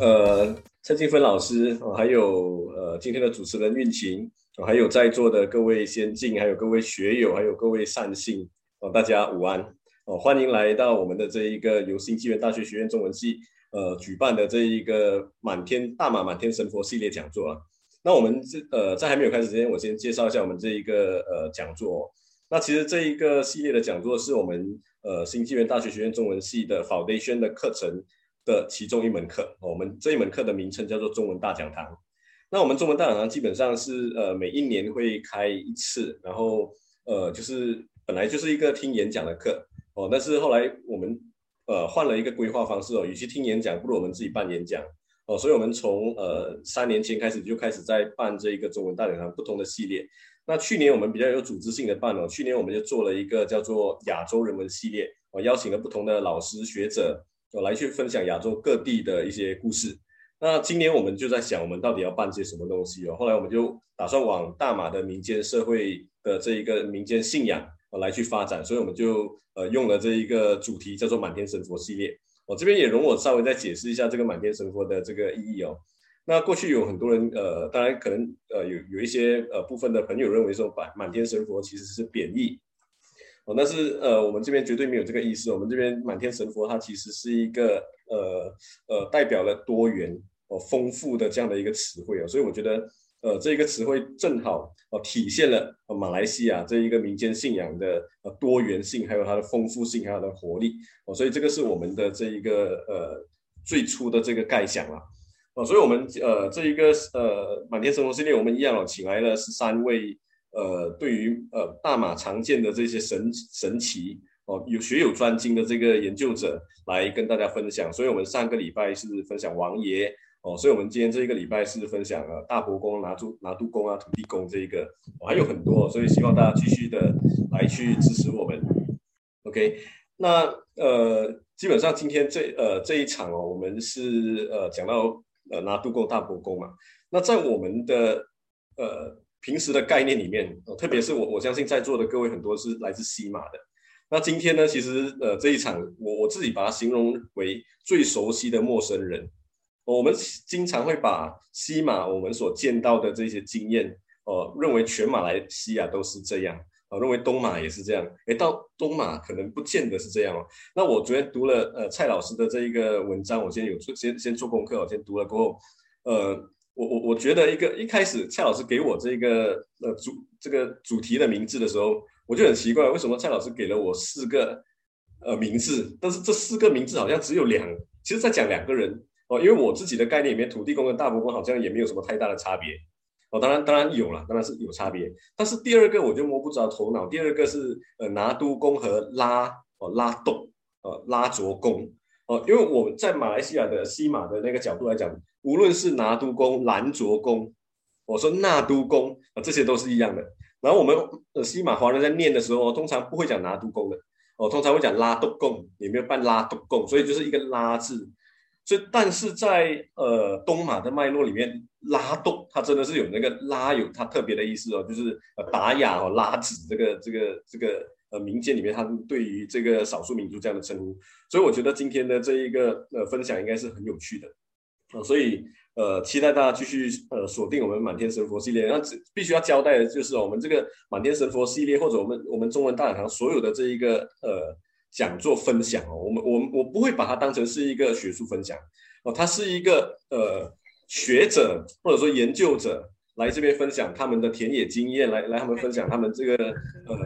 呃，蔡静芬老师，哦，还有呃，今天的主持人韵晴，哦，还有在座的各位先进，还有各位学友，还有各位善信，哦，大家午安，哦，欢迎来到我们的这一个由新纪元大学学院中文系呃举办的这一个满天大马满天神佛系列讲座啊。那我们这呃在还没有开始之前，我先介绍一下我们这一个呃讲座。那其实这一个系列的讲座是我们呃新纪元大学学院中文系的 Foundation 的课程。的其中一门课，我们这一门课的名称叫做中文大讲堂。那我们中文大讲堂基本上是呃每一年会开一次，然后呃就是本来就是一个听演讲的课哦，但是后来我们呃换了一个规划方式哦，与其听演讲，不如我们自己办演讲哦，所以我们从呃三年前开始就开始在办这一个中文大讲堂不同的系列。那去年我们比较有组织性的办哦，去年我们就做了一个叫做亚洲人文系列，我邀请了不同的老师学者。我来去分享亚洲各地的一些故事。那今年我们就在想，我们到底要办些什么东西哦？后来我们就打算往大马的民间社会的这一个民间信仰来去发展，所以我们就呃用了这一个主题叫做满天神佛系列。我这边也容我稍微再解释一下这个满天神佛的这个意义哦。那过去有很多人呃，当然可能呃有有一些呃部分的朋友认为说满满天神佛其实是贬义。哦，但是呃，我们这边绝对没有这个意思。我们这边满天神佛，它其实是一个呃呃代表了多元哦、丰富的这样的一个词汇哦。所以我觉得呃这一个词汇正好哦体现了马来西亚这一个民间信仰的呃多元性，还有它的丰富性，还有它的活力哦。所以这个是我们的这一个呃最初的这个概想啊。哦，所以我们呃这一个呃满天神佛系列，我们一样哦，请来了十三位。呃，对于呃大马常见的这些神神奇哦，有学有专精的这个研究者来跟大家分享。所以，我们上个礼拜是分享王爷哦，所以我们今天这一个礼拜是分享呃大伯公、拿督拿督公啊、土地公这一个，哦，还有很多，所以希望大家继续的来去支持我们。OK，那呃基本上今天这呃这一场哦，我们是呃讲到呃拿督公、大伯公嘛，那在我们的呃。平时的概念里面，特别是我我相信在座的各位很多是来自西马的。那今天呢，其实呃这一场我我自己把它形容为最熟悉的陌生人。我们经常会把西马我们所见到的这些经验，呃，认为全马来西亚都是这样，呃，认为东马也是这样。诶，到东马可能不见得是这样哦。那我昨天读了呃蔡老师的这一个文章，我先有先先做功课，我先读了过后，呃。我我我觉得一个一开始蔡老师给我这个呃主这个主题的名字的时候，我就很奇怪，为什么蔡老师给了我四个呃名字，但是这四个名字好像只有两，其实在讲两个人哦，因为我自己的概念里面，土地公跟大伯公好像也没有什么太大的差别哦，当然当然有了，当然是有差别，但是第二个我就摸不着头脑，第二个是呃拿督公和拉哦拉动呃拉卓公哦，因为我们在马来西亚的西马的那个角度来讲。无论是拿督公、兰卓公，我说纳督公啊，这些都是一样的。然后我们呃西马华人在念的时候，通常不会讲拿督公的，哦，通常会讲拉督公，也没有办拉督公，所以就是一个拉字。所以，但是在呃东马的脉络里面，拉督它真的是有那个拉有它特别的意思哦，就是呃达雅哦拉子这个这个这个呃民间里面，他们对于这个少数民族这样的称呼。所以我觉得今天的这一个呃分享应该是很有趣的。所以，呃，期待大家继续呃锁定我们满天神佛系列。那必须要交代的就是，我们这个满天神佛系列，或者我们我们中文大讲堂所有的这一个呃讲座分享哦，我们我们我不会把它当成是一个学术分享哦，它是一个呃学者或者说研究者来这边分享他们的田野经验，来来他们分享他们这个呃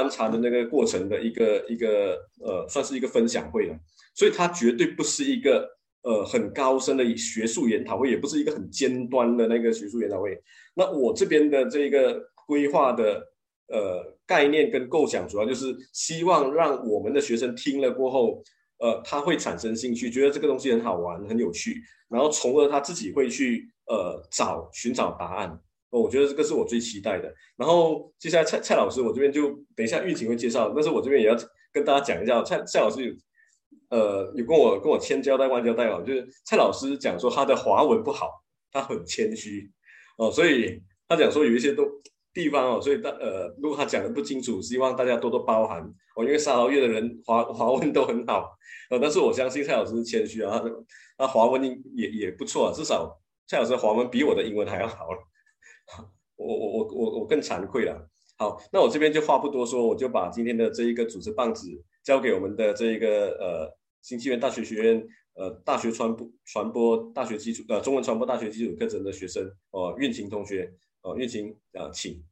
观察的那个过程的一个一个呃算是一个分享会了。所以它绝对不是一个。呃，很高深的学术研讨会，也不是一个很尖端的那个学术研讨会。那我这边的这个规划的呃概念跟构想，主要就是希望让我们的学生听了过后，呃，他会产生兴趣，觉得这个东西很好玩、很有趣，然后从而他自己会去呃找寻找答案。哦，我觉得这个是我最期待的。然后接下来蔡蔡老师，我这边就等一下运行会介绍，但是我这边也要跟大家讲一下，蔡蔡老师有。呃，有跟我跟我千交代万交代哦，就是蔡老师讲说他的华文不好，他很谦虚哦，所以他讲说有一些都地方哦，所以大呃，如果他讲的不清楚，希望大家多多包涵哦。因为沙劳越的人华华文都很好，呃，但是我相信蔡老师谦虚啊，他他华文也也不错，至少蔡老师华文比我的英文还要好。我我我我我更惭愧了。好，那我这边就话不多说，我就把今天的这一个主持棒子交给我们的这一个呃新纪元大学学院呃大学传播传播大学基础呃中文传播大学基础课程的学生哦，运行同学。哦，运行啊，请。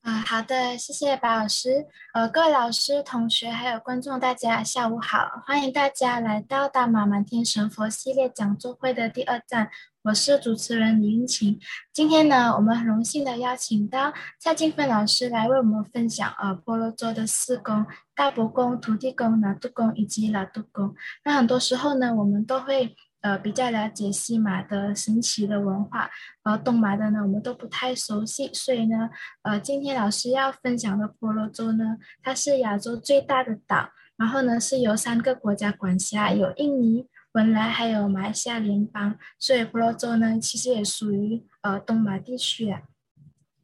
啊，好的，谢谢白老师。呃，各位老师、同学还有观众，大家下午好，欢迎大家来到大马满天神佛系列讲座会的第二站。我是主持人李韵晴。今天呢，我们很荣幸的邀请到蔡静芬老师来为我们分享呃婆罗洲的四宫：大伯宫、土地公、拿督公以及拉督公。那很多时候呢，我们都会。呃，比较了解西马的神奇的文化，呃，东马的呢，我们都不太熟悉，所以呢，呃，今天老师要分享的婆罗洲呢，它是亚洲最大的岛，然后呢，是由三个国家管辖，有印尼、文莱还有马来西亚联邦，所以婆罗洲呢，其实也属于呃东马地区啊。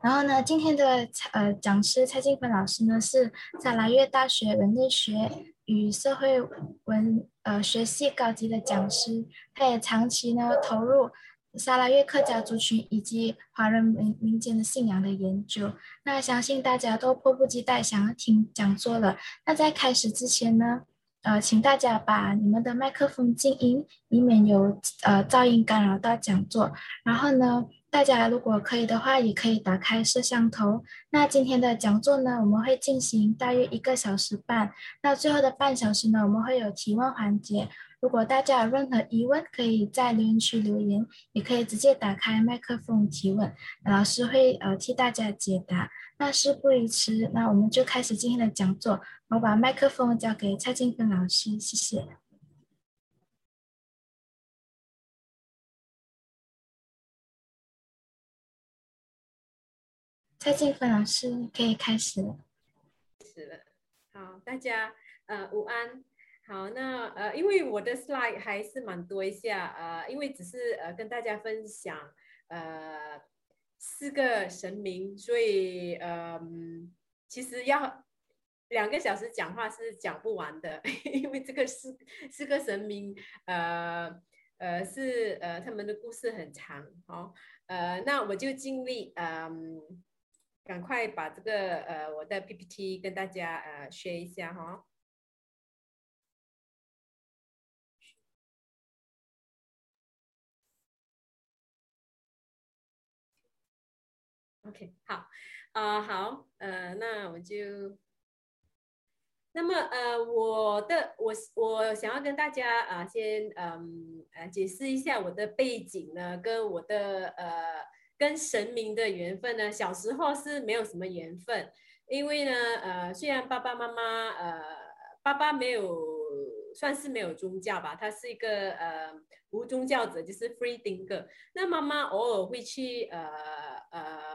然后呢，今天的呃讲师蔡静芬老师呢，是沙拉越大学人类学与社会文呃学系高级的讲师，他也长期呢投入沙拉越客家族群以及华人民民间的信仰的研究。那相信大家都迫不及待想要听讲座了。那在开始之前呢，呃，请大家把你们的麦克风静音，以免有呃噪音干扰到讲座。然后呢，大家如果可以的话，也可以打开摄像头。那今天的讲座呢，我们会进行大约一个小时半。那最后的半小时呢，我们会有提问环节。如果大家有任何疑问，可以在留言区留言，也可以直接打开麦克风提问，老师会呃替大家解答。那事不宜迟，那我们就开始今天的讲座。我把麦克风交给蔡静芬老师，谢谢。蔡静芬老师可以开始了。开始了，好，大家呃午安。好，那呃因为我的 slide 还是蛮多一下，呃因为只是呃跟大家分享呃四个神明，所以呃其实要两个小时讲话是讲不完的，因为这个四四个神明呃呃是呃他们的故事很长，好，呃那我就尽力嗯。呃赶快把这个呃我的 PPT 跟大家呃学一下哈。OK，好，啊、好，呃那我就，那么呃我的我我想要跟大家啊、先嗯呃解释一下我的背景呢，跟我的呃。跟神明的缘分呢，小时候是没有什么缘分，因为呢，呃，虽然爸爸妈妈，呃，爸爸没有算是没有宗教吧，他是一个呃无宗教者，就是 free thinker。那妈妈偶尔会去呃呃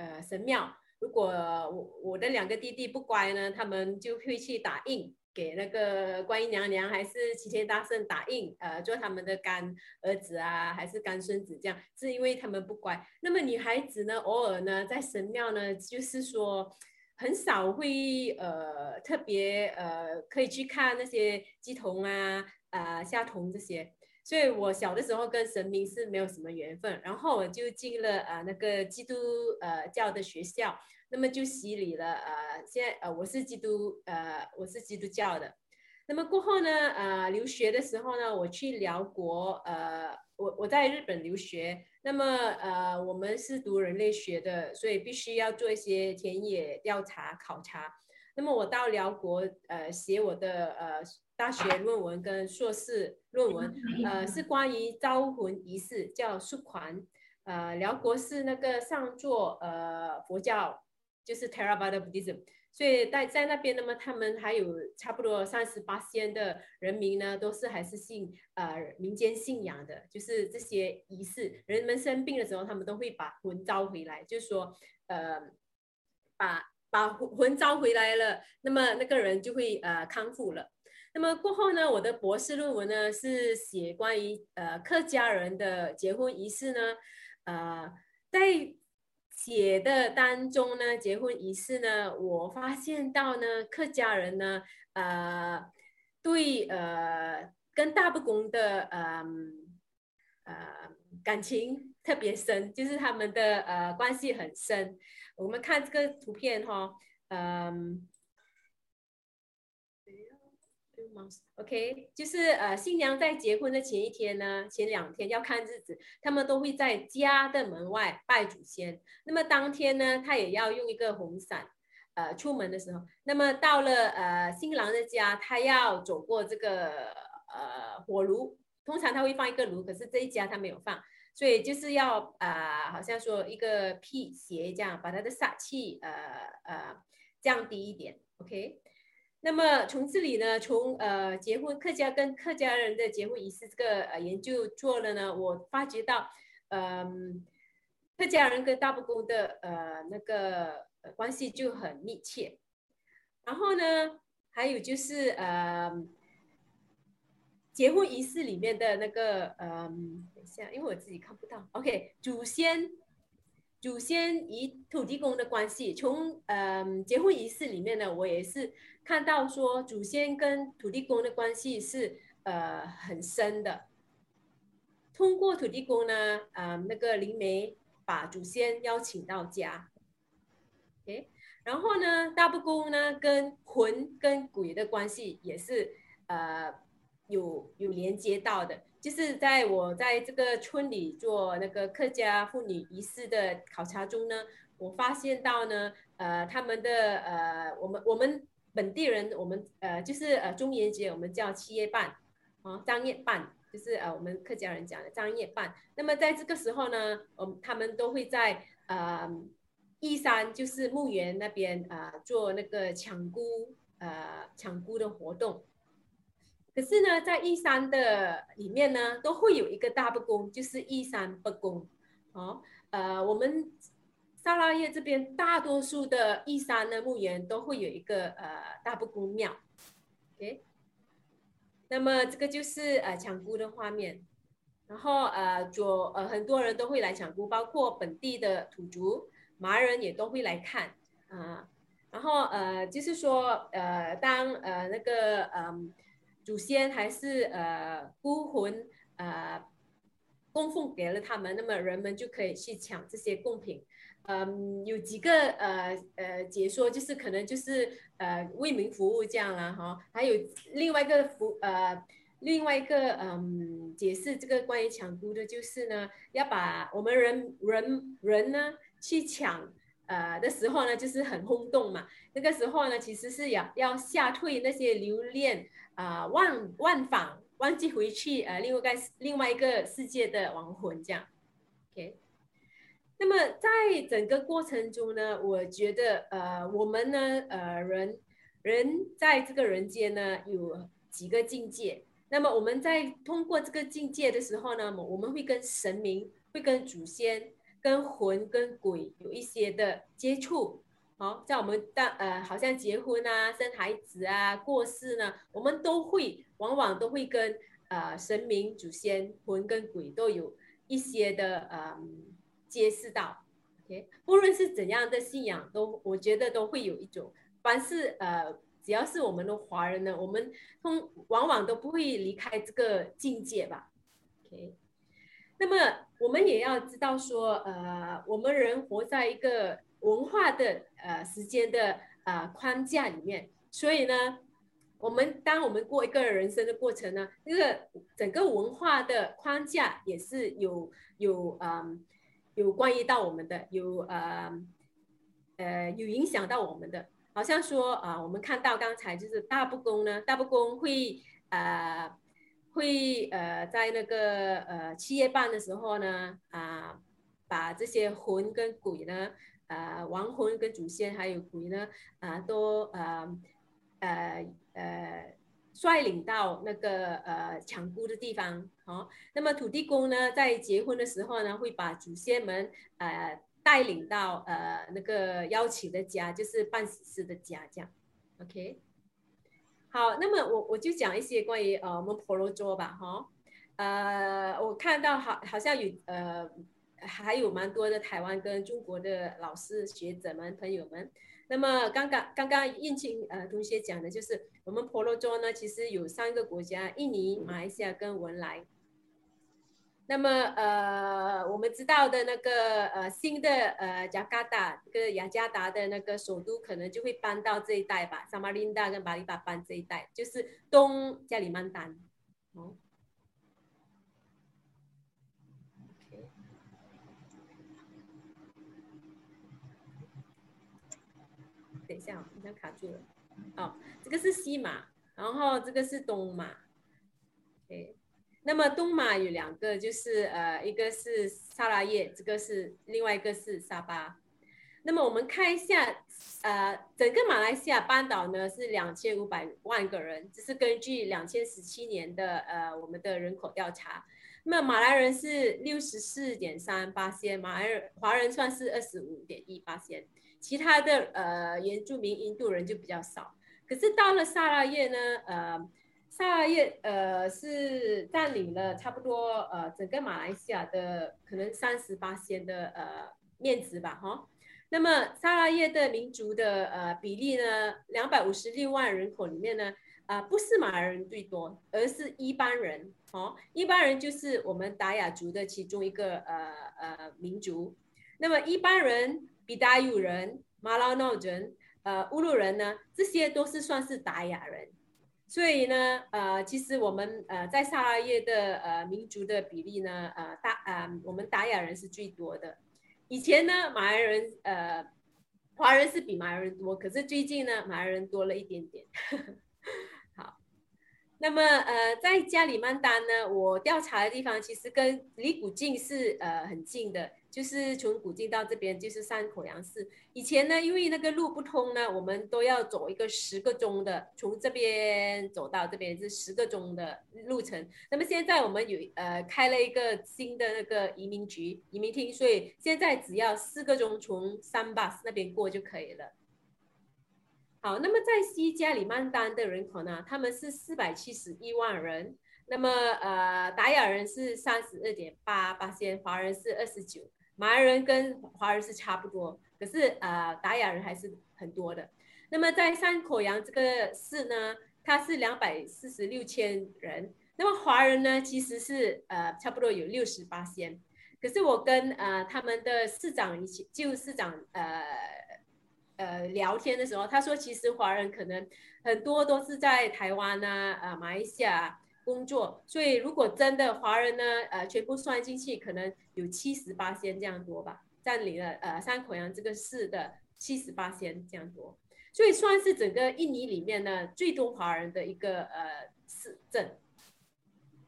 呃神庙，如果我我的两个弟弟不乖呢，他们就会去打印。给那个观音娘娘还是齐天大圣打印，呃，做他们的干儿子啊，还是干孙子这样，是因为他们不乖。那么女孩子呢，偶尔呢在神庙呢，就是说很少会呃特别呃可以去看那些鸡童啊、呃虾童这些。所以我小的时候跟神明是没有什么缘分，然后我就进了呃那个基督呃教的学校。那么就洗礼了，呃，现在呃我是基督，呃我是基督教的。那么过后呢，呃留学的时候呢，我去辽国，呃我我在日本留学。那么呃我们是读人类学的，所以必须要做一些田野调查考察。那么我到辽国，呃写我的呃大学论文跟硕士论文，呃是关于招魂仪式，叫宿款。呃辽国是那个上座呃佛教。就是 Theravada Buddhism，所以在在那边，那么他们还有差不多三十八仙的人民呢，都是还是信呃民间信仰的，就是这些仪式，人们生病的时候，他们都会把魂招回来，就是说呃把把魂招回来了，那么那个人就会呃康复了。那么过后呢，我的博士论文呢是写关于呃客家人的结婚仪式呢，呃在。写的当中呢，结婚仪式呢，我发现到呢，客家人呢，呃，对呃，跟大不公的呃呃感情特别深，就是他们的呃关系很深。我们看这个图片哈，嗯。OK，就是呃，新娘在结婚的前一天呢，前两天要看日子，他们都会在家的门外拜祖先。那么当天呢，他也要用一个红伞，呃，出门的时候，那么到了呃新郎的家，他要走过这个呃火炉，通常他会放一个炉，可是这一家他没有放，所以就是要啊、好像说一个辟邪这样，把他的煞气呃呃降低一点，OK。那么从这里呢，从呃结婚客家跟客家人的结婚仪式这个呃研究做了呢，我发觉到，嗯、呃，客家人跟大伯公的呃那个关系就很密切。然后呢，还有就是呃结婚仪式里面的那个呃，等一下，因为我自己看不到，OK，祖先。祖先与土地公的关系，从嗯结婚仪式里面呢，我也是看到说祖先跟土地公的关系是呃很深的。通过土地公呢，呃、那个灵媒把祖先邀请到家，OK，然后呢大不公呢跟魂跟鬼的关系也是呃有有连接到的。就是在我在这个村里做那个客家妇女仪式的考察中呢，我发现到呢，呃，他们的呃，我们我们本地人，我们呃，就是呃，中元节我们叫七月半，啊，张夜半，就是呃，我们客家人讲的张夜半。那么在这个时候呢，我们他们都会在呃，义山，就是墓园那边啊，呃，做那个抢孤，呃，抢孤的活动。可是呢，在义山的里面呢，都会有一个大不公，就是义山不公。哦，呃，我们萨拉耶这边大多数的义山的墓园都会有一个呃大不公庙。OK，那么这个就是呃抢姑的画面。然后呃左呃很多人都会来抢姑，包括本地的土族、马人也都会来看啊、然后呃就是说呃当呃那个嗯。祖先还是呃孤魂呃供奉给了他们，那么人们就可以去抢这些贡品。嗯，有几个呃呃解说，就是可能就是呃为民服务这样啦哈。还有另外一个服呃另外一个嗯解释这个关于抢孤的，就是呢要把我们人人人呢去抢呃的时候呢，就是很轰动嘛。那个时候呢，其实是要要吓退那些留恋。啊，忘忘返，忘记回去，呃，另外一个另外一个世界的亡魂这样，OK。那么在整个过程中呢，我觉得，呃，我们呢，呃，人人在这个人间呢，有几个境界。那么我们在通过这个境界的时候呢，我们会跟神明、会跟祖先、跟魂、跟鬼有一些的接触。好，在我们当呃，好像结婚啊、生孩子啊、过世呢，我们都会往往都会跟呃神明、祖先、魂跟鬼都有一些的呃接触到。OK，不论是怎样的信仰，都我觉得都会有一种，凡是呃只要是我们的华人呢，我们通往往都不会离开这个境界吧。OK，那么我们也要知道说，呃，我们人活在一个。文化的呃时间的呃框架里面，所以呢，我们当我们过一个人生的过程呢，这个整个文化的框架也是有有嗯有关于到我们的，有呃呃有影响到我们的。好像说啊、我们看到刚才就是大不公呢，大不公会呃会呃在那个呃七月半的时候呢啊、把这些魂跟鬼呢。呃，亡魂跟祖先还有鬼呢，啊、呃，都呃呃呃率领到那个呃抢孤的地方，好、哦。那么土地公呢，在结婚的时候呢，会把祖先们呃带领到呃那个邀请的家，就是办喜事的家，这样，OK。好，那么我我就讲一些关于呃我们婆罗洲吧，哈、呃，我看到好好像有呃。还有蛮多的台湾跟中国的老师、学者们、朋友们。那么刚刚刚刚应庆呃同学讲的就是，我们婆罗洲呢，其实有三个国家：印尼、马来西亚跟文莱。那么呃，我们知道的那个呃新的呃雅加达，这个雅加达的那个首都可能就会搬到这一带吧，萨马林达跟巴里巴班这一带，就是东加里曼丹。哦。等一下，好像卡住了。哦，这个是西马，然后这个是东马。OK，那么东马有两个，就是呃，一个是萨拉叶，这个是另外一个是沙巴。那么我们看一下，呃，整个马来西亚半岛呢是两千五百万个人，这是根据两千十七年的呃我们的人口调查。那么马来人是六十四点三八千，马来人华人算是二十五点一八千。其他的呃原住民印度人就比较少，可是到了萨拉叶呢，呃，萨拉叶呃是占领了差不多呃整个马来西亚的可能三十八仙的呃面积吧，哈。那么萨拉叶的民族的呃比例呢，两百五十六万人口里面呢，啊、不是马来人最多，而是一般人，哦，一般人就是我们达雅族的其中一个呃呃民族，那么一般人。比达语人、马拉诺人、呃乌鲁人呢，这些都是算是达雅人，所以呢，呃，其实我们呃在萨拉耶的呃民族的比例呢，呃大、呃，我们达雅人是最多的。以前呢，马来人呃华人是比马来人多，可是最近呢，马来人多了一点点。好，那么呃在加里曼丹呢，我调查的地方其实跟离古晋是呃很近的。就是从古晋到这边就是山口洋市。以前呢，因为那个路不通呢，我们都要走一个十个钟的，从这边走到这边是十个钟的路程。那么现在我们有呃开了一个新的那个移民局移民厅，所以现在只要四个钟从三巴斯那边过就可以了。好，那么在西加里曼丹的人口呢，他们是四百七十一万人。那么呃达雅人是三十二点八八千，华人是二十九。马来人跟华人是差不多，可是呃达雅人还是很多的。那么在山口洋这个市呢，它是两百四十六千人。那么华人呢，其实是呃差不多有六十八千。可是我跟呃他们的市长一起，就市长呃呃聊天的时候，他说其实华人可能很多都是在台湾啊、呃马来西亚。工作，所以如果真的华人呢，呃，全部算进去，可能有七十八仙这样多吧，占领了呃山口洋这个市的七十八仙这样多，所以算是整个印尼里面呢最多华人的一个呃市镇。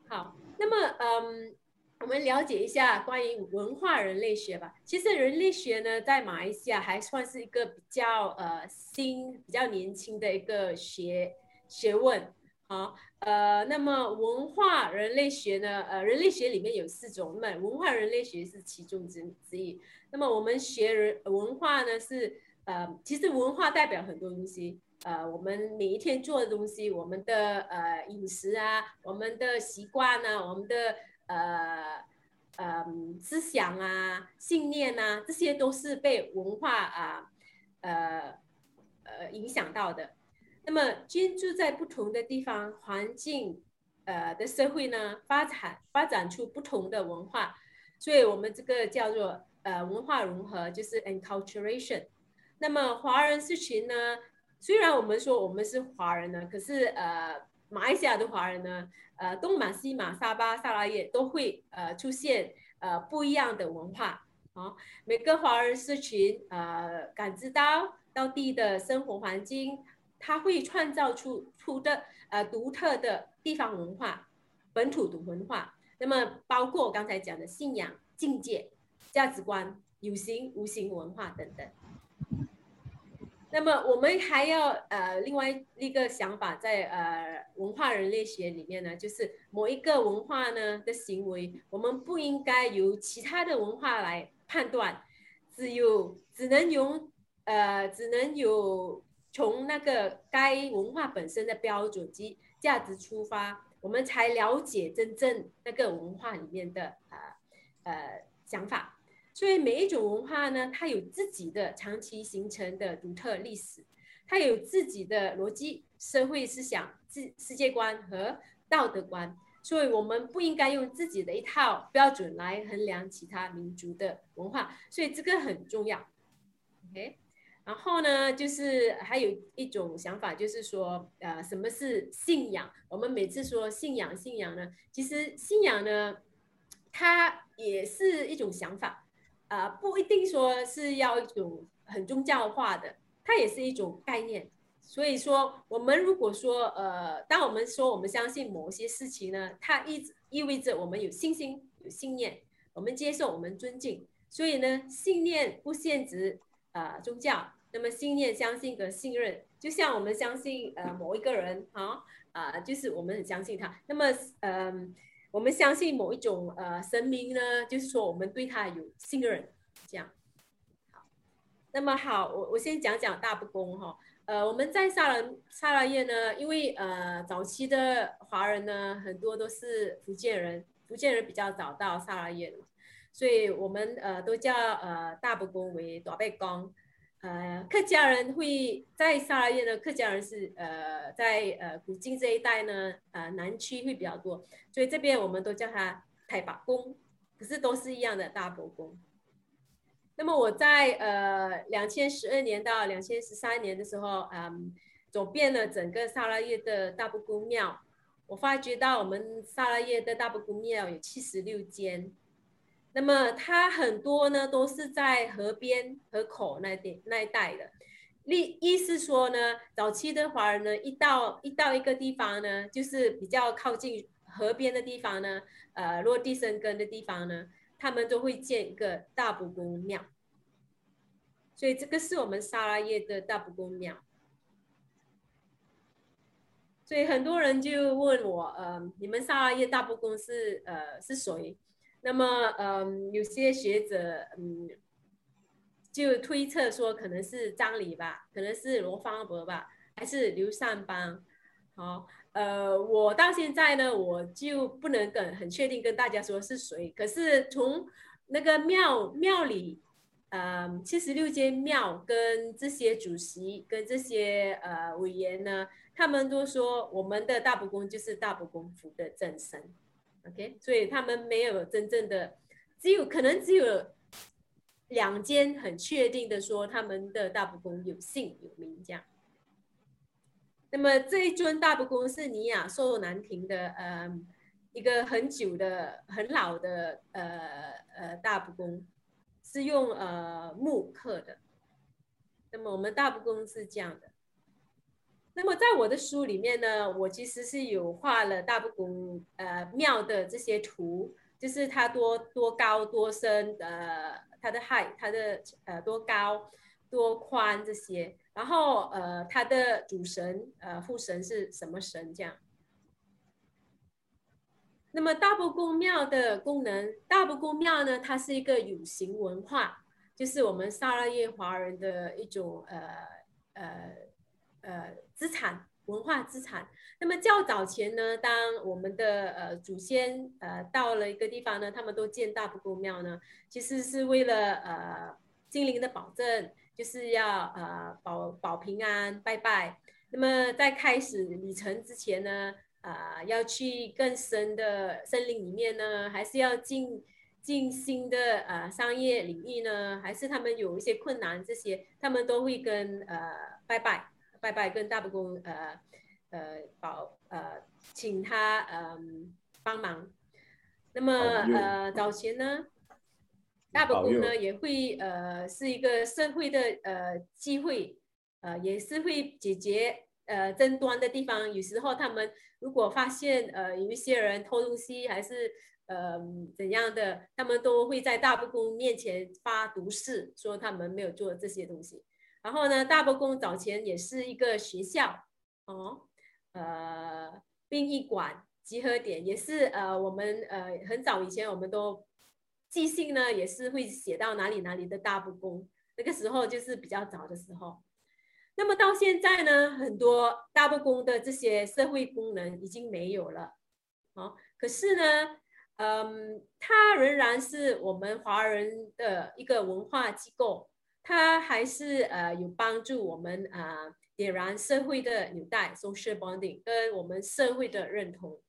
好，那么嗯，我们了解一下关于文化人类学吧。其实人类学呢，在马来西亚还算是一个比较呃新、比较年轻的一个学学问。好，呃，那么文化人类学呢？呃，人类学里面有四种，那文化人类学是其中之之一。那么我们学人文化呢，是呃，其实文化代表很多东西，呃，我们每一天做的东西，我们的呃饮食啊，我们的习惯啊，我们的呃呃思想啊、信念啊，这些都是被文化啊呃呃影响到的。那么居住在不同的地方环境，呃的社会呢，发展发展出不同的文化，所以我们这个叫做呃文化融合，就是 enculturation。那么华人社群呢，虽然我们说我们是华人呢，可是呃马来西亚的华人呢，呃东马西马沙巴萨拉叶都会呃出现呃不一样的文化啊，每个华人社群呃感知到当地的生活环境。它会创造出出的呃独特的地方文化、本土的文化，那么包括我刚才讲的信仰、境界、价值观、有形无形文化等等。那么我们还要呃另外一个想法，在呃文化人类学里面呢，就是某一个文化呢的行为，我们不应该由其他的文化来判断，只有只能用呃只能有。从那个该文化本身的标准及价值出发，我们才了解真正那个文化里面的呃呃想法。所以每一种文化呢，它有自己的长期形成的独特历史，它有自己的逻辑、社会思想、世世界观和道德观。所以我们不应该用自己的一套标准来衡量其他民族的文化，所以这个很重要。OK，然后呢，就是还有一种想法，就是说，呃，什么是信仰？我们每次说信仰，信仰呢，其实信仰呢，它也是一种想法，啊、呃，不一定说是要一种很宗教化的，它也是一种概念。所以说，我们如果说，呃，当我们说我们相信某些事情呢，它意意味着我们有信心、有信念，我们接受、我们尊敬。所以呢，信念不限制啊、呃、宗教，那么信念、相信和信任，就像我们相信呃某一个人啊啊、就是我们很相信他。那么，呃，我们相信某一种呃神明呢，就是说我们对他有信任，这样。好，那么好，我我先讲讲大不公哈。呃，我们在萨拉萨拉耶呢，因为呃早期的华人呢，很多都是福建人，福建人比较早到萨拉耶，所以我们呃都叫呃大伯公为大伯公。呃，客家人会在萨拉热呢，客家人是呃在呃古晋这一带呢，呃南区会比较多，所以这边我们都叫他太伯公，可是都是一样的大伯公。那么我在呃两千十二年到两千十三年的时候，嗯，走遍了整个萨拉热的大伯公庙，我发觉到我们萨拉热的大伯公庙有七十六间，那么它很多呢都是在河边河口那点那一带的，意意思说呢，早期的华人呢一到一到一个地方呢，就是比较靠近河边的地方呢，呃落地生根的地方呢。他们都会建一个大伯公庙，所以这个是我们萨拉热的大伯公庙。所以很多人就问我，呃，你们萨拉热大伯公是呃是谁？那么，嗯、有些学者嗯就推测说，可能是张礼吧，可能是罗芳伯吧，还是刘善邦？好。呃，我到现在呢，我就不能跟很确定跟大家说是谁。可是从那个庙庙里，呃，七十六间庙跟这些主席跟这些呃委员呢，他们都说我们的大伯公就是大伯公府的正神，OK，所以他们没有真正的，只有可能只有两间很确定的说他们的大伯公有姓有名这样。那么这一尊大伯公是尼亚瘦肉难停的，呃，一个很久的、很老的，呃呃大伯公，是用呃木刻的。那么我们大伯公是这样的。那么在我的书里面呢，我其实是有画了大伯公呃庙的这些图，就是它多多高多深，呃，它的 height，它的呃多高多宽这些。然后，呃，他的主神，呃，副神是什么神？这样。那么大伯公庙的功能，大伯公庙呢，它是一个有形文化，就是我们萨拉耶华人的一种呃呃呃资产，文化资产。那么较早前呢，当我们的呃祖先呃到了一个地方呢，他们都建大伯公庙呢，其实是为了呃心灵的保证。就是要呃保保平安拜拜，那么在开始旅程之前呢，啊、呃、要去更深的森林里面呢，还是要进进新的呃商业领域呢，还是他们有一些困难，这些他们都会跟呃拜拜拜拜跟大伯公呃呃保呃请他嗯、呃、帮忙，那么呃早前呢。大伯公呢也会呃是一个社会的呃机会，呃也是会解决呃争端的地方。有时候他们如果发现呃有一些人偷东西还是呃怎样的，他们都会在大伯公面前发毒誓，说他们没有做这些东西。然后呢，大伯公早前也是一个学校哦，呃殡仪馆集合点，也是呃我们呃很早以前我们都。寄信呢也是会写到哪里哪里的大伯公，那个时候就是比较早的时候。那么到现在呢，很多大伯公的这些社会功能已经没有了。哦，可是呢，嗯，它仍然是我们华人的一个文化机构，它还是呃有帮助我们啊、点燃社会的纽带 （social bonding） 跟我们社会的认同。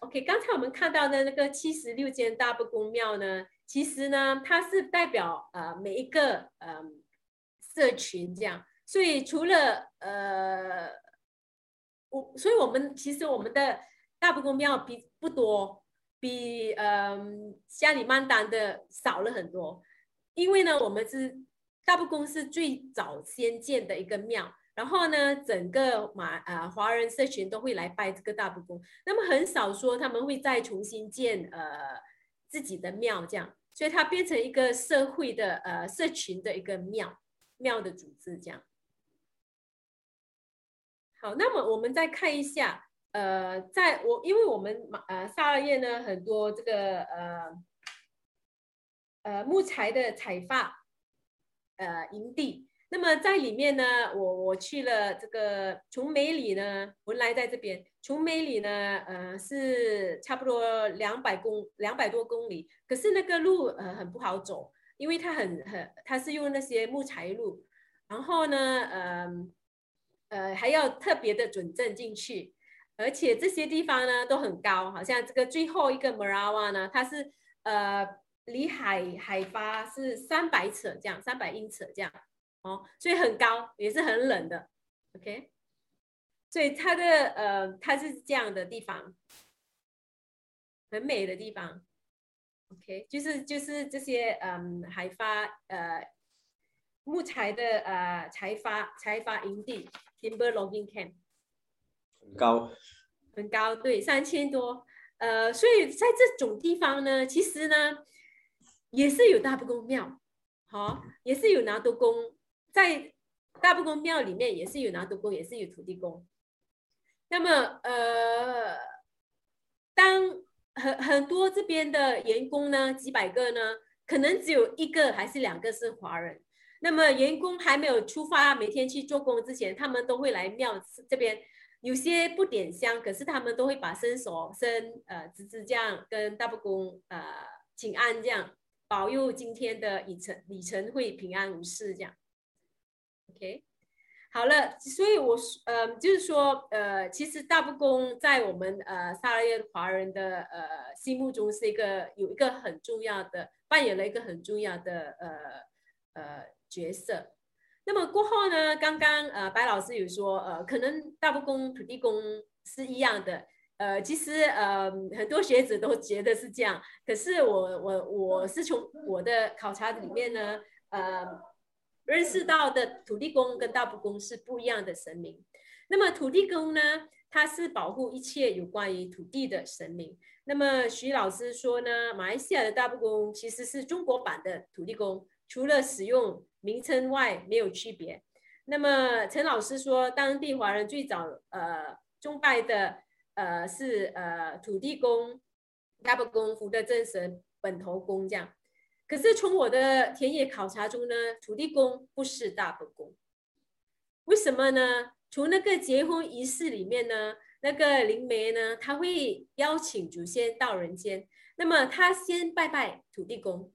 OK，刚才我们看到的那个七十六间大伯公庙呢，其实呢它是代表呃每一个呃社群这样，所以除了呃我，所以我们其实我们的大伯公庙比不多。比嗯香里曼丹的少了很多，因为呢，我们是大伯公是最早先建的一个庙，然后呢，整个马啊华人社群都会来拜这个大伯公，那么很少说他们会再重新建呃自己的庙这样，所以它变成一个社会的呃社群的一个庙庙的组织这样。好，那么我们再看一下。呃，在我因为我们马呃萨拉耶呢很多这个呃呃木材的采发呃营地，那么在里面呢，我我去了这个崇美里呢，文莱在这边，崇美里呢呃是差不多两百公两百多公里，可是那个路呃很不好走，因为它很很它是用那些木材路，然后呢呃呃还要特别的准证进去。而且这些地方呢都很高，好像这个最后一个 Merawa 呢，它是呃离海海拔是三百尺这样，三百英尺这样哦，所以很高，也是很冷的，OK。所以它的呃它是这样的地方，很美的地方，OK，就是就是这些嗯海发呃木材的呃采发采发营地 Timber Logging Camp。很高，很高，对，三千多，呃，所以在这种地方呢，其实呢，也是有大不公庙，好、也是有拿督公，在大不公庙里面也是有拿督公，也是有土地公。那么，呃，当很很多这边的员工呢，几百个呢，可能只有一个还是两个是华人。那么员工还没有出发，每天去做工之前，他们都会来庙这边。有些不点香，可是他们都会把伸手伸呃直直这样跟大伯公呃请安这样，保佑今天的里程里程会平安无事这样。OK，好了，所以我呃就是说呃其实大不公在我们呃萨拉耶华人的呃心目中是一个有一个很重要的扮演了一个很重要的呃呃角色。那么过后呢？刚刚呃，白老师有说，呃，可能大不公、土地公是一样的。呃，其实呃，很多学者都觉得是这样。可是我我我是从我的考察里面呢，呃，认识到的土地公跟大伯公是不一样的神明。那么土地公呢，他是保护一切有关于土地的神明。那么徐老师说呢，马来西亚的大伯公其实是中国版的土地公。除了使用名称外，没有区别。那么陈老师说，当地华人最早呃崇拜的呃是呃土地公、大伯公、福德正神、本头公这样。可是从我的田野考察中呢，土地公不是大伯公。为什么呢？从那个结婚仪式里面呢，那个灵媒呢，他会邀请祖先到人间，那么他先拜拜土地公。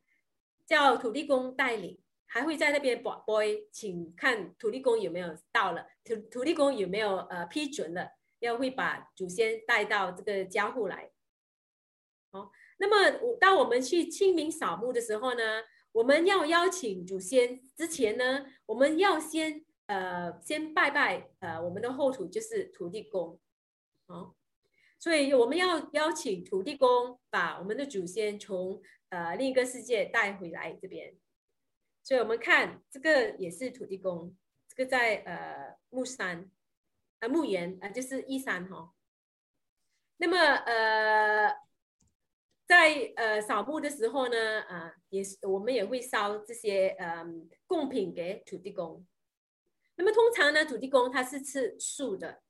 叫土地公带领，还会在那边播播，请看土地公有没有到了，土土地公有没有呃批准了，要会把祖先带到这个家户来。好，那么我当我们去清明扫墓的时候呢，我们要邀请祖先之前呢，我们要先呃先拜拜呃我们的后土就是土地公，好，所以我们要邀请土地公把我们的祖先从。呃，另一个世界带回来这边，所以我们看这个也是土地公，这个在呃木山，呃木园啊、就是一山哈、哦。那么呃，在呃扫墓的时候呢，啊、也是我们也会烧这些呃贡品给土地公。那么通常呢，土地公他是吃素的。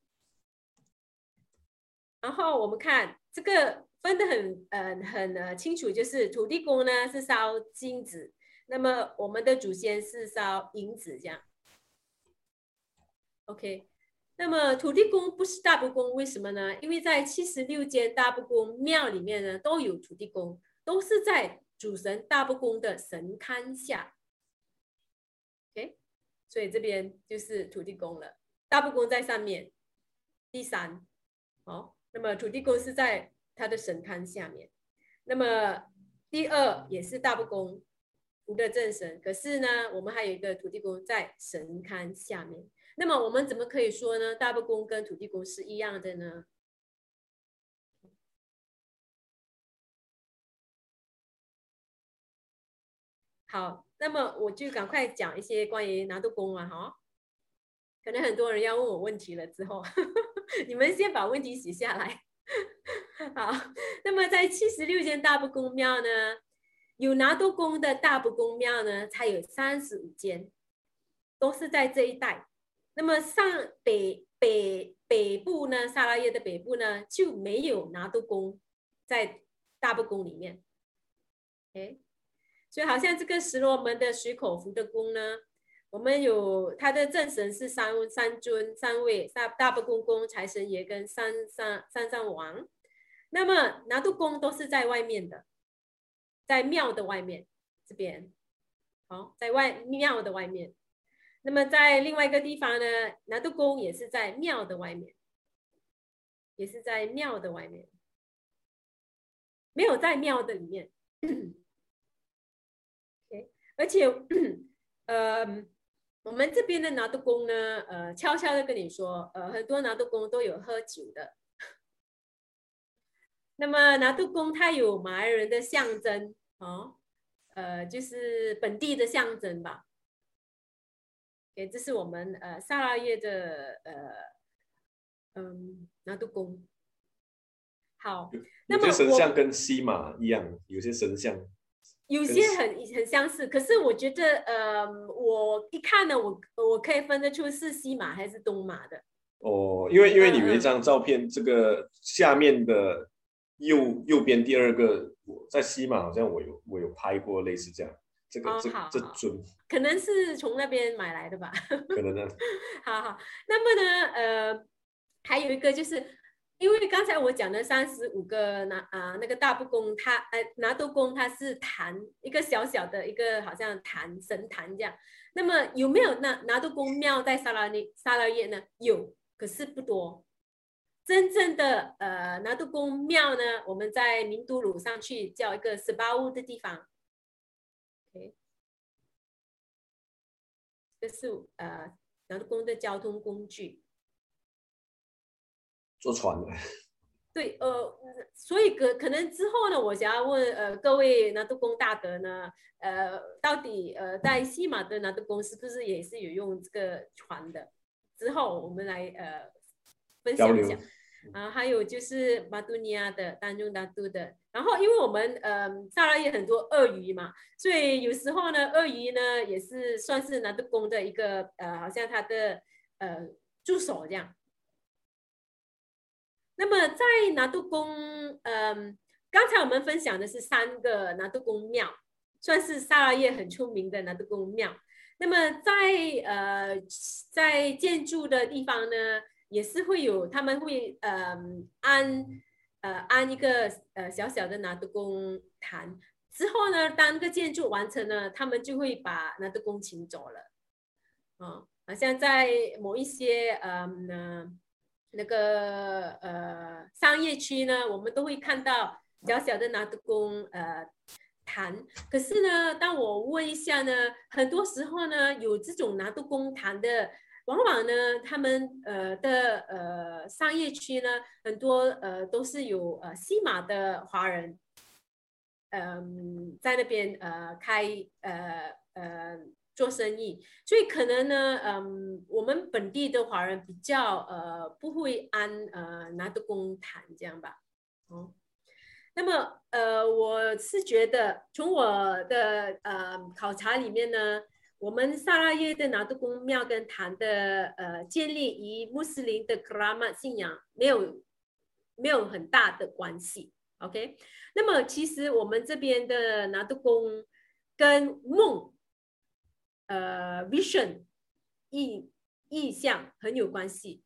然后我们看这个。分得很呃很呃清楚，就是土地公呢是烧金子，那么我们的祖先是烧银子这样。OK，那么土地公不是大伯公，为什么呢？因为在七十六间大伯公庙里面呢，都有土地公，都是在主神大伯公的神龛下。OK，所以这边就是土地公了。大伯公在上面，第三，好，那么土地公是在他的神龛下面。那么第二也是大伯公，福德正神，可是呢，我们还有一个土地公在神龛下面。那么我们怎么可以说呢？大不公跟土地公是一样的呢？好，那么我就赶快讲一些关于拿督公啊，哈，可能很多人要问我问题了，之后 你们先把问题写下来。好，那么在七十六间大不公庙呢，有拿督公的大伯公庙呢，才有三十五间，都是在这一带。那么上北北北部呢，萨拉耶的北部呢，就没有拿督公在大伯公里面。哎，所以好像这个石罗门的水口福德宫呢，我们有他的正神是三三尊三位大大伯公公、财神爷跟三三三三王。那么拿督公都是在外面的，在庙的外面这边，好，在外庙的外面。那么在另外一个地方呢，拿督宫也是在庙的外面，也是在庙的外面，没有在庙的里面。OK，而且，呃，我们这边的拿督宫呢，呃，悄悄的跟你说，呃，很多拿督宫都有喝酒的。那么拿督公他有马来人的象征哦，呃，就是本地的象征吧。诶，这是我们呃萨拉耶的呃嗯拿督公。好，那么神像跟西马一样，有些神像有些很很相似，可是我觉得呃我一看呢，我我可以分得出是西马还是东马的。哦，因为因为你有一张照片，嗯、这个下面的右右边第二个，在西马好像我有我有拍过类似这样。这个、哦、这这尊可能是从那边买来的吧？可能呢。好好，那么呢，呃，还有一个就是，因为刚才我讲的三十五个拿啊、呃、那个大布公，他呃拿督公他是坛一个小小的一个好像坛神坛这样。那么有没有那拿督公庙在萨拉尼萨拉耶呢？有，可是不多。真正的呃拿督公庙呢，我们在明都鲁上去叫一个十八屋的地方。这是呃拿督公的交通工具，坐船的。对，呃，所以可可能之后呢，我想要问呃各位拿督公大德呢，呃，到底呃在西马的拿督公是不是也是有用这个船的？之后我们来呃分享一下。啊，还有就是马都尼亚的、丹中大都的，然后因为我们呃砂拉越很多鳄鱼嘛，所以有时候呢，鳄鱼呢也是算是拿督公的一个呃，好像他的呃助手这样。那么在拿督公，嗯、刚才我们分享的是三个拿督公庙，算是砂拉越很出名的拿督公庙。那么在呃在建筑的地方呢？也是会有，他们会呃安呃安一个呃小小的拿督公坛，之后呢，当个建筑完成了，他们就会把拿督公请走了，嗯，好像在某一些呃那个呃商业区呢，我们都会看到小小的拿督公呃坛，可是呢，当我问一下呢，很多时候呢，有这种拿督公坛的。往往呢，他们呃的呃商业区呢，很多呃都是有呃西马的华人，嗯、在那边呃开呃呃做生意，所以可能呢，嗯、我们本地的华人比较呃不会安呃拿的公坛这样吧，哦，那么呃我是觉得从我的呃考察里面呢。我们萨拉耶的拿督公庙跟坛的呃建立与穆斯林的克拉玛信仰没有没有很大的关系，OK？那么其实我们这边的拿督公跟梦呃 vision 意意象很有关系。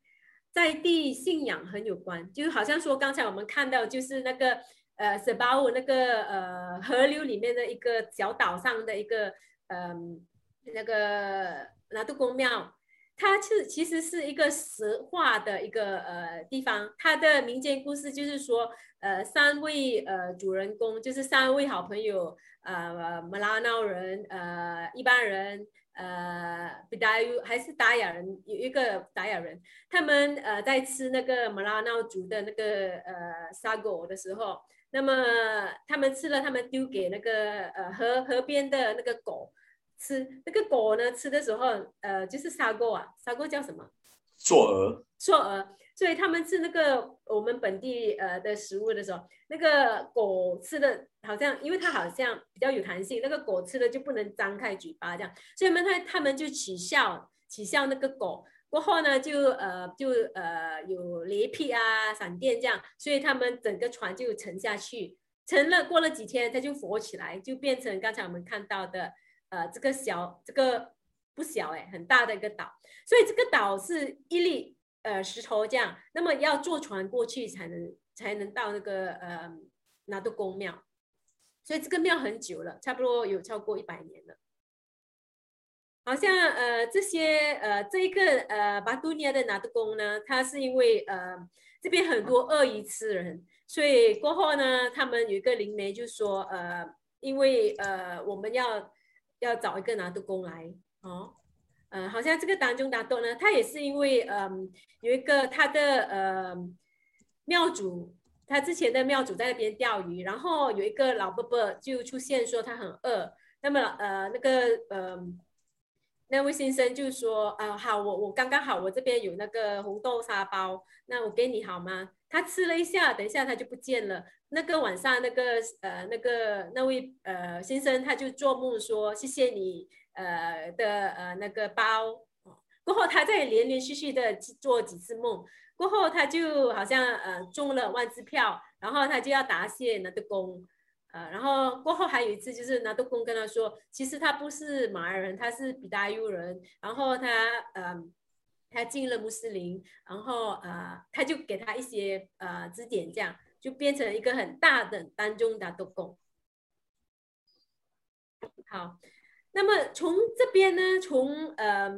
在地信仰很有关，就好像说刚才我们看到就是那个呃塞巴乌那个呃河流里面的一个小岛上的一个嗯、那个拿督公庙。它是其实是一个神话的一个呃地方，它的民间故事就是说，呃，三位呃主人公就是三位好朋友，呃，马拉闹人，呃，一般人，呃，比达尤还是达雅人，有一个达雅人，他们呃在吃那个马拉闹族的那个呃沙狗的时候，那么他们吃了，他们丢给那个呃河河边的那个狗。吃那个狗呢？吃的时候，呃，就是沙锅啊，沙锅叫什么？硕鹅。硕鹅。所以他们吃那个我们本地呃的食物的时候，那个狗吃的好像，因为它好像比较有弹性，那个狗吃的就不能张开嘴巴这样，所以他们他他们就取笑取笑那个狗。过后呢，就呃就呃有雷劈啊、闪电这样，所以他们整个船就沉下去，沉了过了几天，它就浮起来，就变成刚才我们看到的。呃，这个小，这个不小哎，很大的一个岛，所以这个岛是一粒呃石头这样，那么要坐船过去才能才能到那个呃拿督公庙，所以这个庙很久了，差不多有超过一百年了。好像呃这些呃这一个呃巴杜尼亚的拿督公呢，他是因为呃这边很多鄂伊次人，所以过后呢，他们有一个灵媒就说呃，因为呃我们要。要找一个拿督公来哦，呃，好像这个当中拿督呢，他也是因为嗯、有一个他的呃庙主，他之前的庙主在那边钓鱼，然后有一个老伯伯就出现说他很饿，那么呃那个呃那位先生就说啊、好，我我刚刚好，我这边有那个红豆沙包，那我给你好吗？他吃了一下，等一下他就不见了。那个晚上，那个呃，那个那位呃先生他就做梦说谢谢你呃的呃那个包。过后他再连连续续的做几次梦，过后他就好像呃中了万支票，然后他就要答谢那个公。呃，然后过后还有一次就是拿督公跟他说，其实他不是马来人，他是比达尤人。然后他呃。他进了穆斯林，然后呃，他就给他一些呃指点，这样就变成一个很大的当中的督公。好，那么从这边呢，从、呃、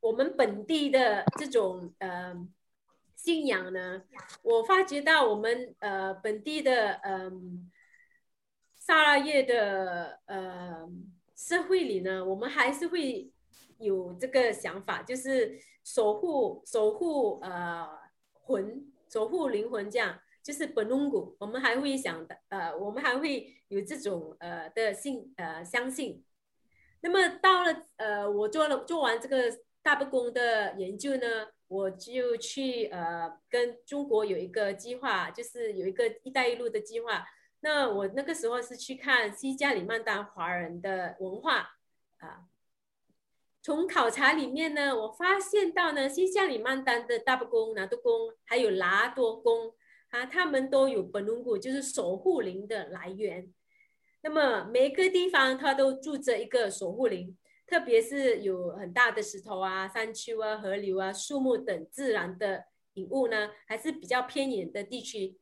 我们本地的这种呃信仰呢，我发觉到我们呃本地的嗯萨拉越的呃社会里呢，我们还是会有这个想法，就是。守护守护呃魂，守护灵魂，这样就是本龙骨。我们还会想的呃，我们还会有这种呃的信呃相信。那么到了呃，我做了做完这个大伯公的研究呢，我就去呃跟中国有一个计划，就是有一个“一带一路”的计划。那我那个时候是去看西加里曼丹华人的文化啊。从考察里面呢，我发现到呢，西加里曼丹的大伯公、拿督公，还有拉多公啊，他们都有本龙骨，就是守护灵的来源。那么每个地方它都住着一个守护灵，特别是有很大的石头啊、山丘啊、河流啊、树木等自然的景物呢，还是比较偏远的地区，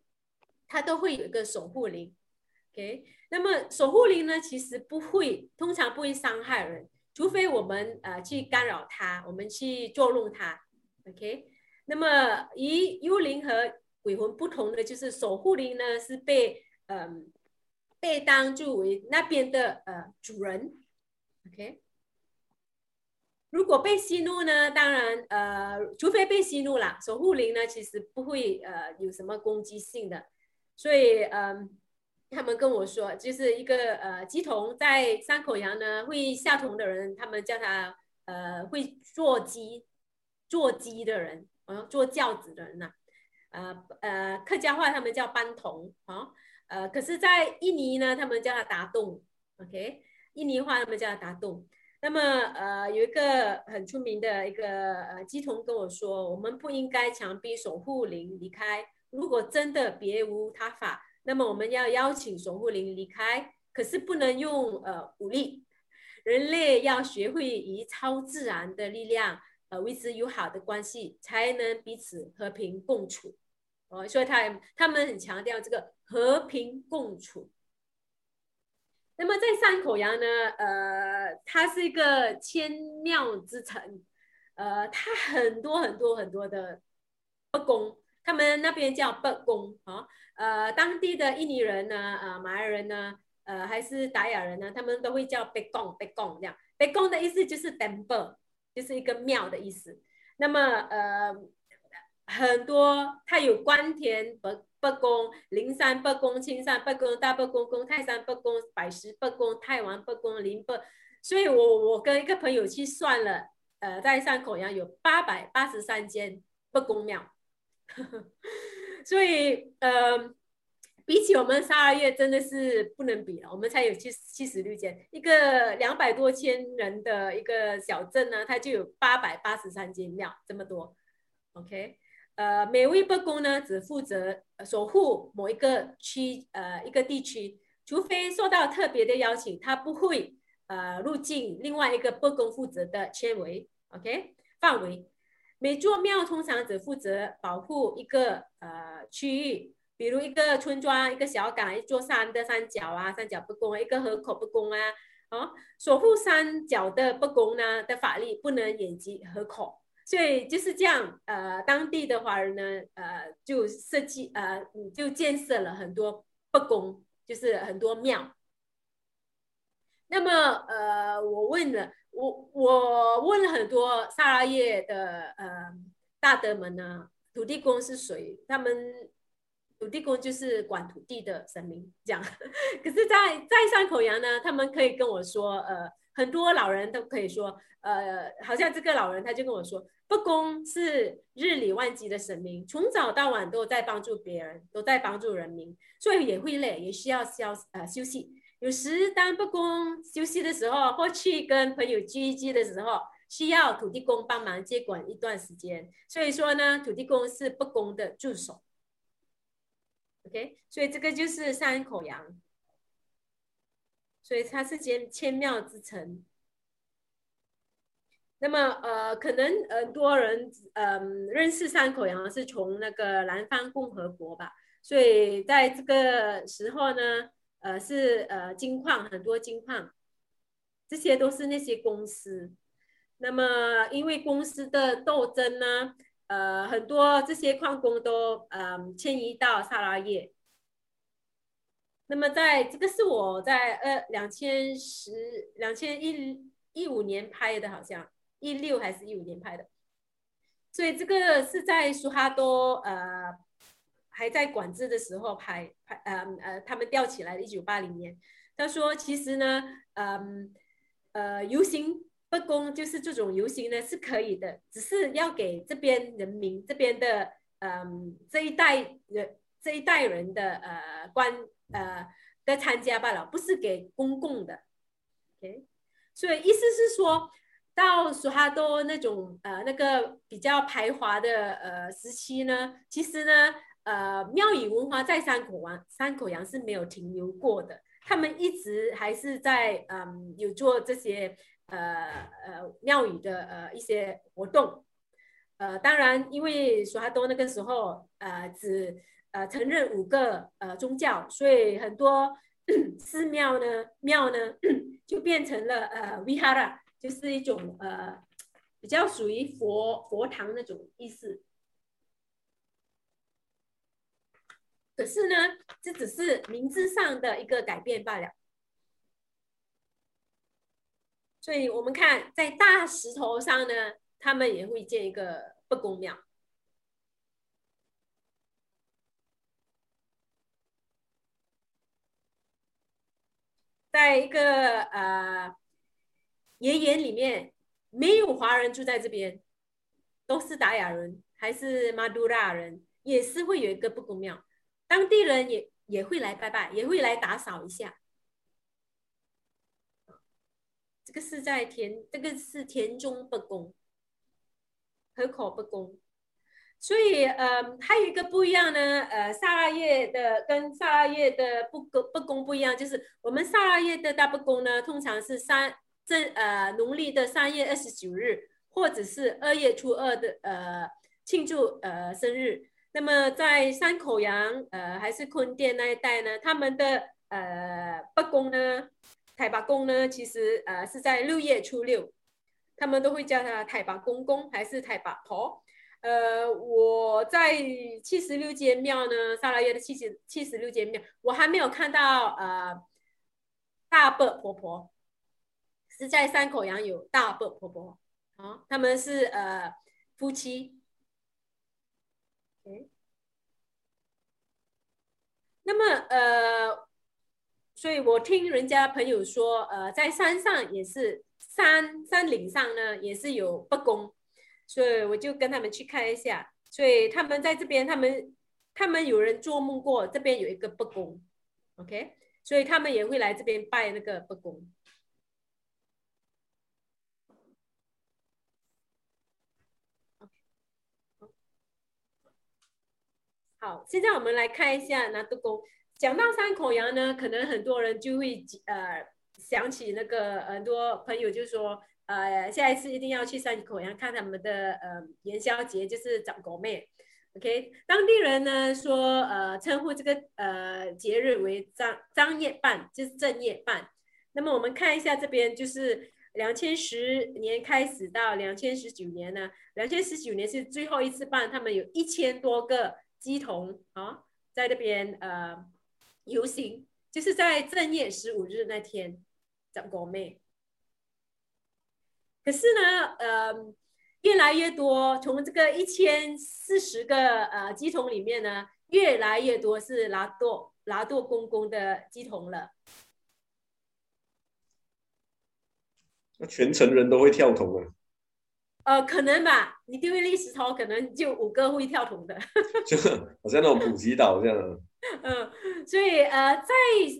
它都会有一个守护灵。OK，那么守护灵呢，其实不会，通常不会伤害人。除非我们呃去干扰他，我们去作弄他，OK？那么与幽灵和鬼魂不同的就是守护灵呢是被嗯、呃、被当作为那边的呃主人，OK？如果被激怒呢，当然呃除非被激怒了，守护灵呢其实不会呃有什么攻击性的，所以嗯。他们跟我说，就是一个呃，鸡童在山口洋呢，会下童的人，他们叫他呃，会坐鸡，坐鸡的人，啊、呃，坐轿子的人呐、呃呃，客家话他们叫班童，啊，呃，可是，在印尼呢，他们叫他达栋，OK，印尼话他们叫他达栋。那么呃，有一个很出名的一个呃鸡童跟我说，我们不应该强逼守护灵离开，如果真的别无他法。那么我们要邀请守护灵离开，可是不能用呃武力。人类要学会以超自然的力量呃维持友好的关系，才能彼此和平共处。哦，所以他他们很强调这个和平共处。那么在山口洋呢，呃，它是一个千庙之城，呃，它很多很多很多的宫，他们那边叫北宫啊，呃，当地的印尼人呢，呃，马来人呢，呃，还是达雅人呢，他们都会叫北宫，北宫这样。北宫的意思就是 temple，就是一个庙的意思。那么，呃。很多，它有关田北北宫、灵山北宫、青山北宫、大北宫、宫泰山北宫、百石北宫、太王北宫、林北，所以我我跟一个朋友去算了，呃，在山口洋有八百八十三间北宫庙，所以呃，比起我们三二月真的是不能比了，我们才有七七十六间，一个两百多千人的一个小镇呢，它就有八百八十三间庙，这么多，OK。呃，每位伯公呢，只负责守护某一个区，呃，一个地区，除非受到特别的邀请，他不会呃入境另外一个伯公负责的圈围，OK 范围。每座庙通常只负责保护一个呃区域，比如一个村庄、一个小港、一座山的山脚啊，山脚不公，一个河口不公啊，哦，守护山脚的不公呢的法力不能延及河口。所以就是这样，呃，当地的华人呢，呃，就设计，呃，就建设了很多不公，就是很多庙。那么，呃，我问了，我我问了很多萨拉耶的呃大德们呢，土地公是谁？他们土地公就是管土地的神明，这样。可是在，在在山口洋呢，他们可以跟我说，呃，很多老人都可以说，呃，好像这个老人他就跟我说。不公是日理万机的神明，从早到晚都在帮助别人，都在帮助人民，所以也会累，也需要休呃休息。有时当不公休息的时候，或去跟朋友聚一聚的时候，需要土地公帮忙接管一段时间。所以说呢，土地公是不公的助手。OK，所以这个就是山口洋，所以它是间千庙之城。那么呃，可能很多人嗯、认识山口洋是从那个南方共和国吧，所以在这个时候呢，呃是呃金矿很多金矿，这些都是那些公司。那么因为公司的斗争呢，呃很多这些矿工都呃迁移到萨拉越。那么在这个是我在呃两千十两千一一五年拍的，好像。一六还是一五年拍的，所以这个是在苏哈多呃还在管制的时候拍拍呃呃他们吊起来的，一九八零年。他说其实呢，嗯呃，呃游行不公就是这种游行呢是可以的，只是要给这边人民这边的嗯这一代人这一代人的呃观呃的参加罢了，不是给公共的。OK，所以意思是说。到苏哈多那种呃那个比较排华的呃时期呢，其实呢呃庙宇文化在山口王山口洋是没有停留过的，他们一直还是在嗯、有做这些呃呃庙宇的呃一些活动，呃当然因为苏哈多那个时候呃只呃承认五个呃宗教，所以很多 寺庙呢庙呢 就变成了呃 vihara。就是一种呃，比较属于佛佛堂那种意思。可是呢，这只是名字上的一个改变罢了。所以我们看，在大石头上呢，他们也会建一个北宫庙。在一个呃。爷爷里面没有华人住在这边，都是达雅人还是马杜拉人，也是会有一个北宫庙，当地人也也会来拜拜，也会来打扫一下。这个是在田，这个是田中不公，河口不公。所以，呃，还有一个不一样呢，呃，萨拉越的跟萨拉越的不公不公不一样，就是我们萨拉越的大不公呢，通常是三。这呃，农历的三月二十九日或者是二月初二的呃庆祝呃生日。那么在山口洋呃还是坤甸那一带呢，他们的呃八公呢，太白公呢，其实呃是在六月初六，他们都会叫他太八公公还是太八婆。呃，我在七十六间庙呢，砂拉越的七十七十六间庙，我还没有看到呃大伯婆婆，是在山口洋有大伯婆婆，啊，他们是呃夫妻。Okay. 那么呃，所以我听人家朋友说，呃，在山上也是山山岭上呢，也是有不公，所以我就跟他们去看一下。所以他们在这边，他们他们有人做梦过这边有一个不公，OK，所以他们也会来这边拜那个不公。好，现在我们来看一下拿督公。讲到三口羊呢，可能很多人就会呃想起那个很多朋友就说，呃，下一次一定要去三口羊看他们的呃元宵节，就是长狗妹。OK，当地人呢说，呃，称呼这个呃节日为张张夜半，就是正夜半。那么我们看一下这边，就是两千十年开始到两千十九年呢，两千十九年是最后一次办，他们有一千多个。鸡童啊，在那边呃游行，就是在正月十五日那天，长国妹。可是呢，呃，越来越多，从这个一千四十个呃鸡童里面呢，越来越多是拿督拿督公公的鸡童了。那全城人都会跳童啊？呃，可能吧，你丢一粒石头，可能就五个会跳桶的，就好像那种普吉岛这样。嗯，所以呃，在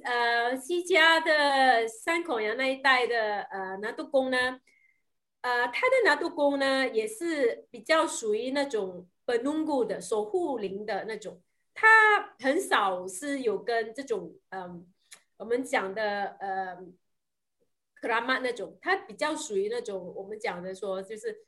呃西加的三口洋那一带的呃拿督公呢，呃，他的拿督公呢也是比较属于那种本努古的守护灵的那种，他很少是有跟这种嗯、呃、我们讲的呃克拉玛那种，他比较属于那种我们讲的说就是。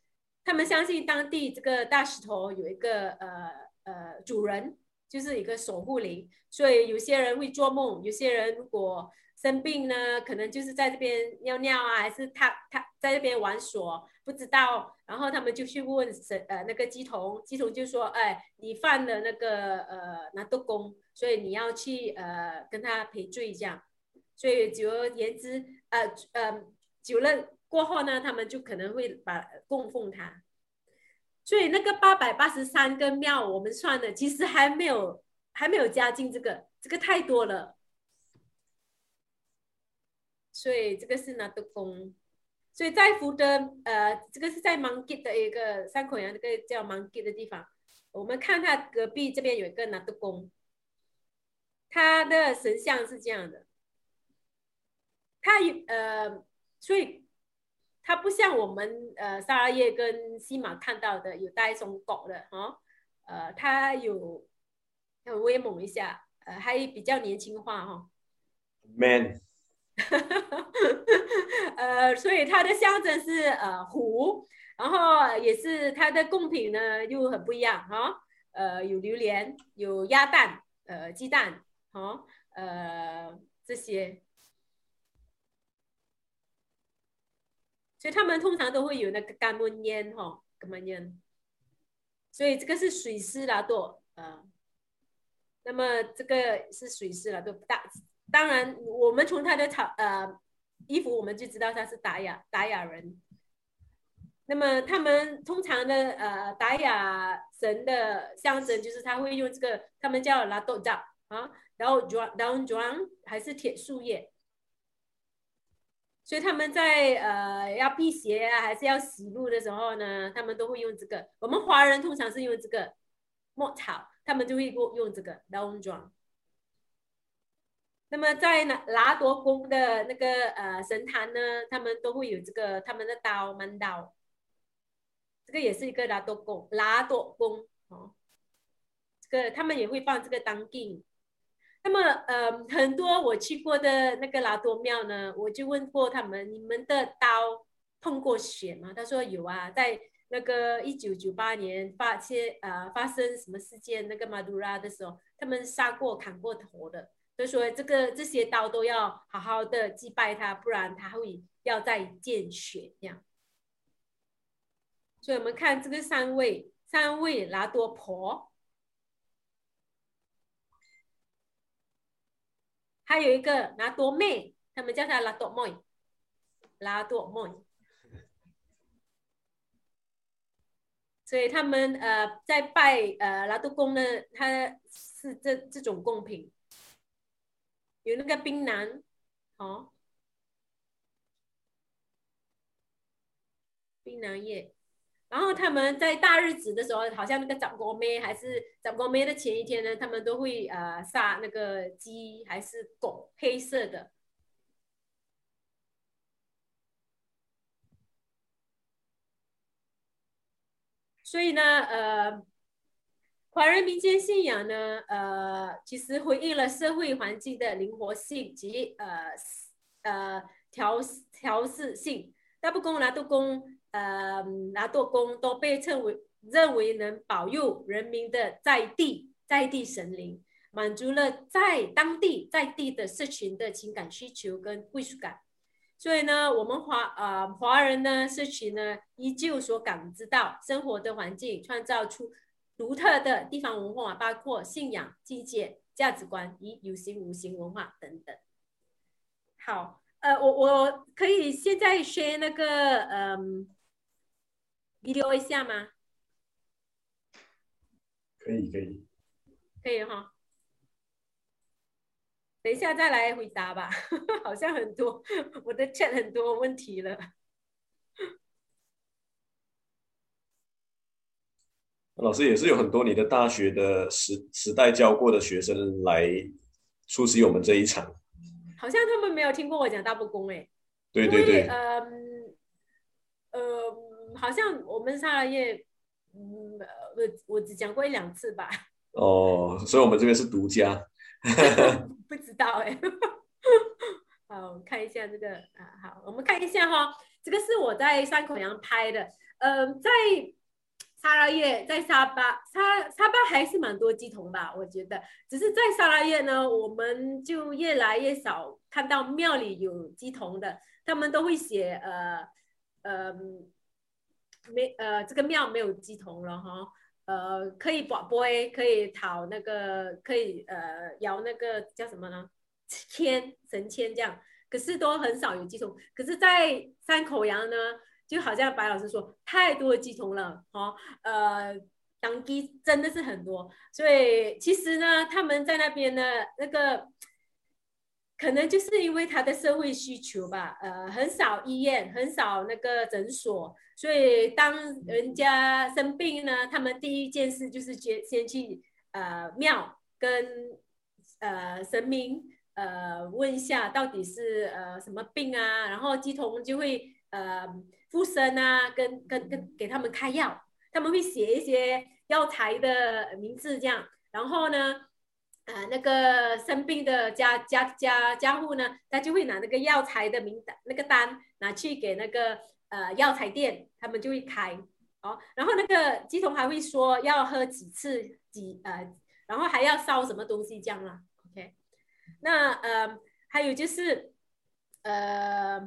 他们相信当地这个大石头有一个呃呃主人，就是一个守护灵，所以有些人会做梦，有些人如果生病呢，可能就是在这边尿尿啊，还是他他在这边玩耍，不知道，然后他们就去问神呃那个鸡童，鸡童就说，哎，你犯了那个呃拿督公，所以你要去呃跟他赔罪这样，所以久而言之，呃呃久了。过后呢，他们就可能会把供奉他，所以那个八百八十三个庙，我们算的其实还没有还没有加进这个，这个太多了，所以这个是拿督公，所以在福德呃，这个是在芒吉的一个山口洋这个叫芒吉的地方，我们看他隔壁这边有一个拿督公，他的神像是这样的，他有呃，所以。它不像我们呃萨拉叶跟西马看到的有带松狗的哈，呃，它有很威猛一下，呃，还比较年轻化哈。Man，呃，所以它的象征是呃虎，然后也是它的贡品呢又很不一样哈，呃，有榴莲，有鸭蛋，呃，鸡蛋，哈，呃，这些。所以他们通常都会有那个干闷烟哈，干闷烟。所以这个是水师拉多，呃。那么这个是水师拉多，当当然我们从他的草呃衣服我们就知道他是达雅达雅人。那么他们通常的呃达雅神的象征就是他会用这个，他们叫拿督杖啊，然后转然后转还是铁树叶。所以他们在呃要辟邪啊，还是要洗路的时候呢，他们都会用这个。我们华人通常是用这个墨草，他们就会用用这个刀装。那么在拿拿多公的那个呃神坛呢，他们都会有这个他们的刀曼刀，这个也是一个拿多公拿多公哦。这个他们也会放这个当镜。那么，呃，很多我去过的那个拉多庙呢，我就问过他们：你们的刀碰过血吗？他说有啊，在那个一九九八年发现呃发生什么事件，那个马杜拉的时候，他们杀过砍过头的，所以说这个这些刀都要好好的祭拜他，不然他会要再见血这样。所以我们看这个三位三位拉多婆，还有一个拿多妹，他们叫他拉多妹，拉多妹。所以他们呃在拜呃拉多公呢，他是这这种贡品，有那个槟榔，哦，槟榔叶，然后他们在大日子的时候，好像那个长国妹还是长国妹的前一天呢，他们都会呃杀那个鸡还是狗，黑色的。所以呢，呃，华人民间信仰呢，呃，其实回应了社会环境的灵活性及呃呃调调试性。大不公拿督公，呃，拿舵公都被称为认为能保佑人民的在地在地神灵，满足了在当地在地的社群的情感需求跟归属感。所以呢，我们华呃华人呢社群呢，依旧所感知到生活的环境，创造出独特的地方文化，包括信仰、季节、价值观与有形无形文化等等。好，呃，我我可以现在宣那个嗯 video 一下吗？可以，可以，可以哈。等一下再来回答吧，好像很多我的 chat 很多问题了。老师也是有很多你的大学的时时代教过的学生来出席我们这一场。好像他们没有听过我讲大不公哎。对对对。嗯，呃，好像我们沙拉叶，嗯，我我只讲过一两次吧。哦，所以我们这边是独家。不知道哎，好，我们看一下这个啊，好，我们看一下哈，这个是我在山口洋拍的，嗯、呃，在沙拉越，在沙巴，沙沙巴还是蛮多鸡童吧，我觉得，只是在沙拉越呢，我们就越来越少看到庙里有鸡童的，他们都会写呃呃没呃这个庙没有鸡童了哈。呃，可以博杯，可以讨那个，可以呃摇那个叫什么呢？签神签这样，可是都很少有鸡童。可是，在山口洋呢，就好像白老师说，太多鸡童了哈。呃，当地真的是很多，所以其实呢，他们在那边呢，那个。可能就是因为他的社会需求吧，呃，很少医院，很少那个诊所，所以当人家生病呢，他们第一件事就是先先去呃庙跟呃神明呃问一下到底是呃什么病啊，然后乩童就会呃附身啊，跟跟跟给他们开药，他们会写一些药材的名字这样，然后呢。呃，那个生病的家家家家户呢，他就会拿那个药材的名单，那个单拿去给那个呃药材店，他们就会开哦。然后那个乩童还会说要喝几次几呃，然后还要烧什么东西这样啦。OK，那呃还有就是呃，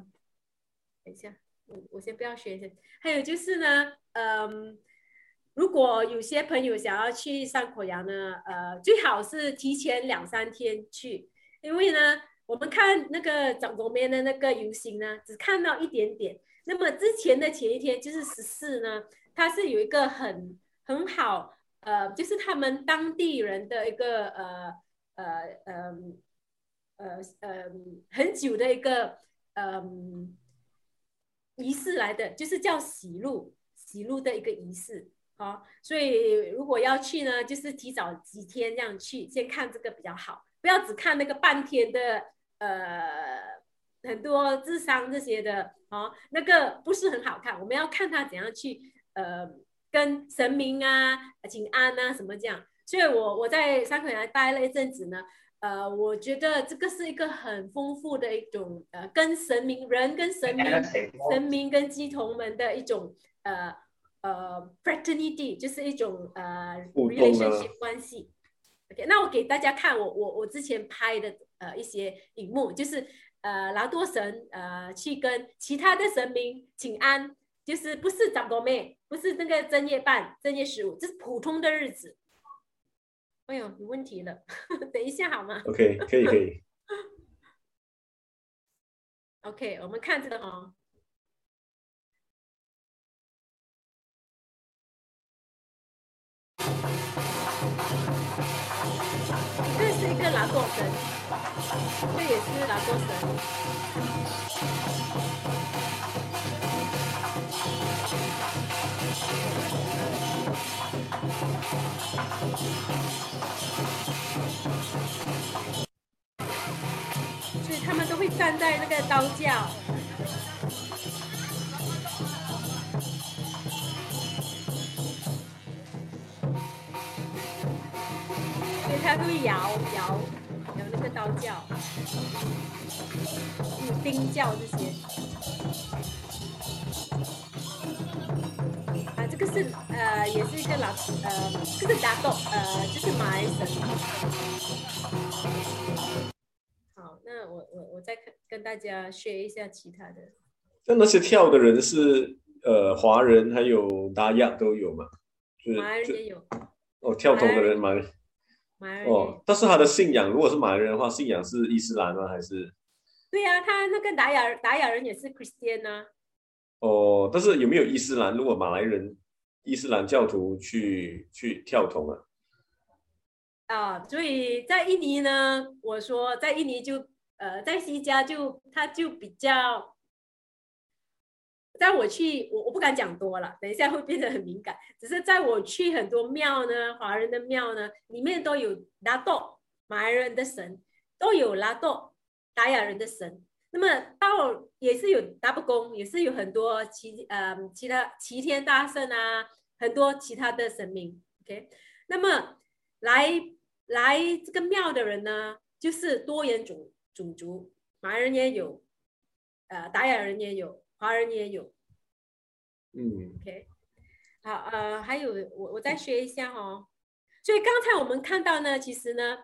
等一下，我我先不要学一下。还有就是呢，嗯、如果有些朋友想要去山口洋呢，呃，最好是提前两三天去，因为呢，我们看那个长公面的那个游行呢，只看到一点点。那么之前的前一天就是十四呢，它是有一个很很好，呃，就是他们当地人的一个呃呃呃呃呃很久的一个呃仪式来的，就是叫喜路喜路的一个仪式。好，所以如果要去呢，就是提早几天这样去，先看这个比较好，不要只看那个半天的，呃，很多智商这些的，哦，那个不是很好看。我们要看他怎样去，呃，跟神明啊请安啊什么这样。所以我我在三口洋待了一阵子呢，呃，我觉得这个是一个很丰富的一种呃，跟神明人跟神明神明跟鸡童们的一种呃呃 fraternity，就是一种呃 relationship 关系。OK，那我给大家看我我我之前拍的呃一些影幕，就是呃劳多神呃去跟其他的神明请安，就是不是长多妹，不是那个正月半正月十五，这是普通的日子。哎呦，有问题了，等一下好吗？OK，可以可以。OK，我们看这个哈，这是一个拿多神，这也是拿多神。所以他们都会站在那个刀架，所以他会摇摇有那个刀叫，有钉叫这些。啊，这个是呃，也是一个老呃，这个打斗呃，就是马来神。我我我再跟跟大家学一下其他的。那那些跳的人是呃华人还有达雅都有吗？就是、马来人也有。哦，跳童的人马来。马来人。哦，但是他的信仰如果是马来人的话，信仰是伊斯兰吗？还是？对呀、啊，他那个达雅达雅人也是 Christian 啊。哦，但是有没有伊斯兰？如果马来人伊斯兰教徒去去跳桶啊？啊，所以在印尼呢，我说在印尼就。呃，在西加就他就比较，在我去我我不敢讲多了，等一下会变得很敏感。只是在我去很多庙呢，华人的庙呢，里面都有拉多马来人的神，都有拉多达雅人的神。那么到也是有达布公，也是有很多其呃其他齐天大圣啊，很多其他的神明。OK，那么来来这个庙的人呢，就是多元种。种族，马来人也有，呃，达雅人也有，华人也有。嗯，OK，好，呃，还有我我再学一下哦。所以刚才我们看到呢，其实呢，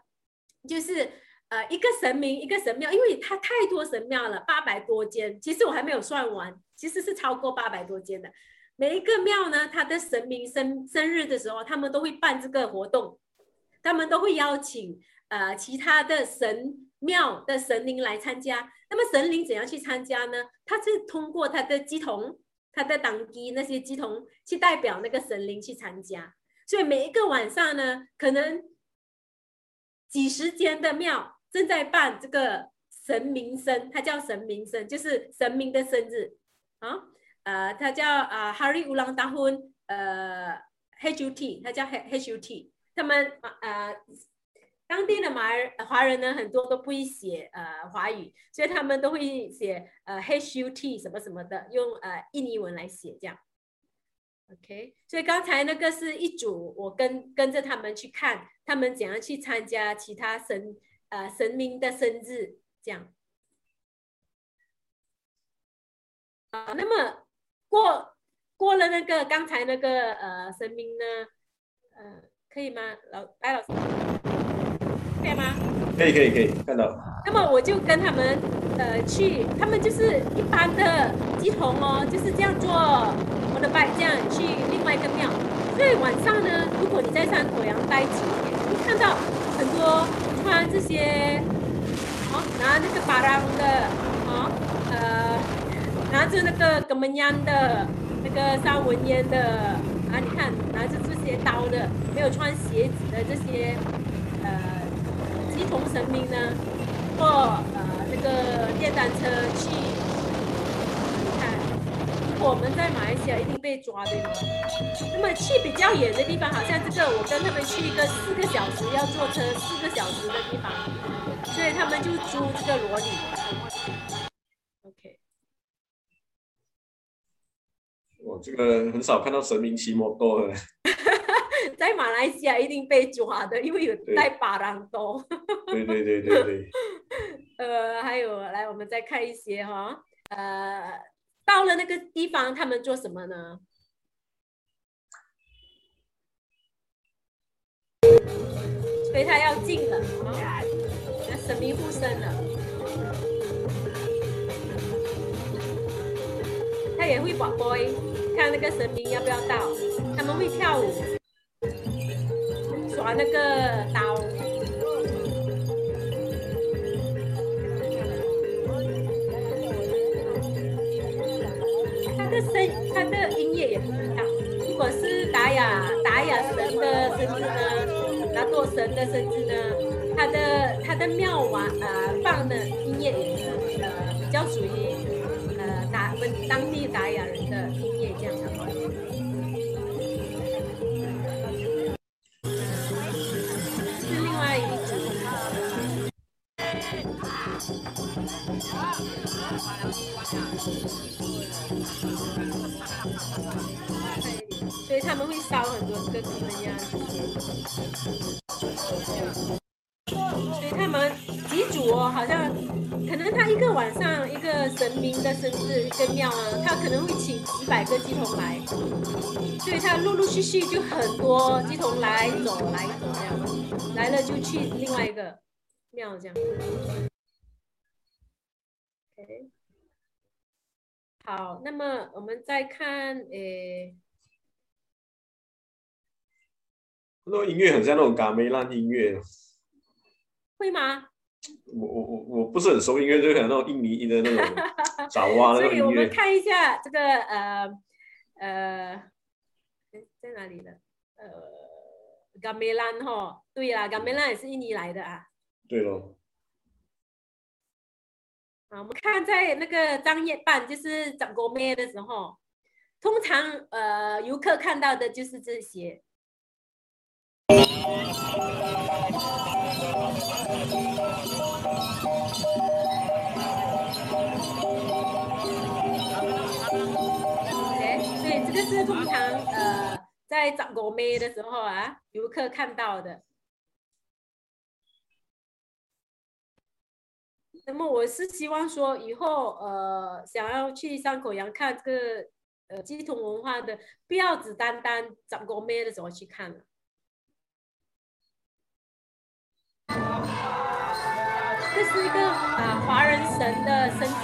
就是呃一个神明一个神庙，因为它太多神庙了，八百多间，其实我还没有算完，其实是超过八百多间的。每一个庙呢，它的神明生生日的时候，他们都会办这个活动，他们都会邀请呃其他的神。庙的神灵来参加，那么神灵怎样去参加呢？他是通过他的鸡童、他的当乩那些鸡童去代表那个神灵去参加，所以每一个晚上呢，可能几十间的庙正在办这个神明生，他叫神明生，就是神明的生日啊，呃，他叫啊 Hari Ulang Tahun，呃，HUT，他叫 HUT，他们呃。当地的马华人呢，很多都不会写呃华语，所以他们都会写呃 HUT 什么什么的，用呃印尼文来写这样。OK，所以刚才那个是一组，我跟跟着他们去看，他们怎样去参加其他神呃神明的生日这样。啊，那么过过了那个刚才那个呃神明呢，呃可以吗？老白老师。可以吗？可以可以可以看到。那么我就跟他们呃去，他们就是一般的鸡童哦，就是这样做我的拜，这样去另外一个庙。所以晚上呢，如果你在三头羊待几天，你看到很多穿这些，哦，拿那个巴郎的，哦，呃，拿着那个格门样的，那个三文烟的，啊，你看拿着这些刀的，没有穿鞋子的这些，呃。乩童神明呢，坐呃那个电单车去，你看，如果我们在马来西亚一定被抓对吗？那么去比较远的地方，好像这个我跟他们去一个四个小时要坐车四个小时的地方，所以他们就租这个罗里。OK。我这个很少看到神明骑摩托的。在马来西亚一定被抓的，因为有带巴郎多。对对对对对。呃，还有，来，我们再看一些哈，呃，到了那个地方，他们做什么呢？所以他要进了，那神秘附身了，他也会广播，看那个神明要不要到，他们会跳舞，耍那个刀，他的声，他的音乐也不一样，如果是达雅达雅神的声音呢？拿做神的甚至呢，他的他的庙玩呃放的音乐也是呃比较属于呃达我们当地达雅人的。所以他们会烧很多这个什么呀？所以他们几组哦，好像可能他一个晚上一个神明的生日一个庙啊，他可能会请几百个乩童来，所以他陆陆续续就很多乩童来走来走这样，来了就去另外一个庙这样。OK，好，那么我们再看诶。那音乐很像那种嘎梅兰音乐，会吗？我我我我不是很熟音乐，就可能那种印尼音的那种 爪哇那种音乐。所以我们看一下这个呃呃，在哪里呢？呃，嘎梅兰哈，对啦，嘎梅兰也是印尼来的啊。对咯。啊，我们看在那个张掖办，就是长国妹的时候，通常呃游客看到的就是这些。对，这个是通常呃在找狗妹的时候啊，游客看到的。那么我是希望说以后呃想要去山口洋看这个呃乩童文化的，不要只单单找狗妹的时候去看了。这是一个啊华人神的身体。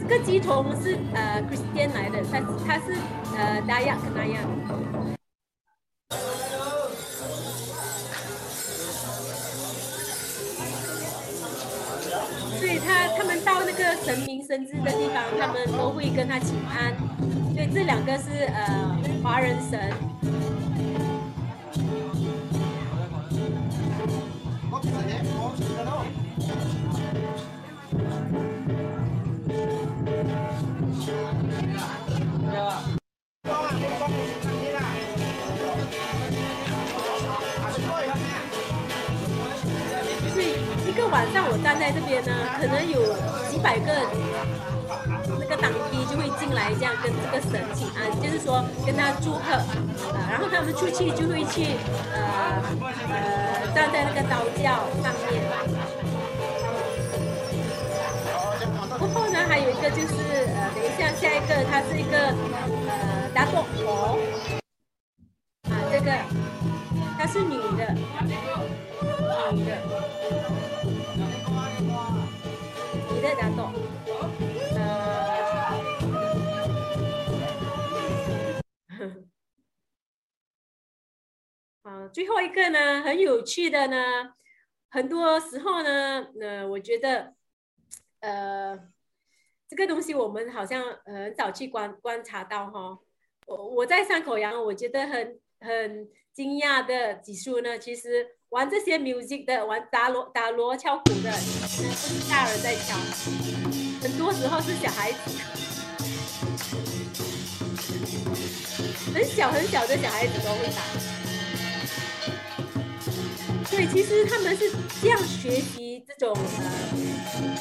这个乩童是呃 Christian 来的，他他是呃 Dayak Dayak。到那个神明生日的地方，他们都会跟他请安。所以这两个是呃华人神。一个晚上我站在这边呢，可能有几百个那个党批就会进来，这样跟这个神请安，就是说跟他祝贺啊，然后他们出去就会去呃呃站在那个道教上面。然后呢，还有一个就是呃，等一下下一个，他是一个呃大肚婆啊，这个她是女的，女的。在打斗。好，最后一个呢，很有趣的呢，很多时候呢，呃，我觉得，呃，这个东西我们好像很早去观观察到哈。我我在山口洋，我觉得很很惊讶的几数呢，其实。玩这些 music 的，玩打锣打锣敲鼓的，其实不是大人在敲，很多时候是小孩子，很小很小的小孩子都会打。对，对，其实他们是这样学习这种呃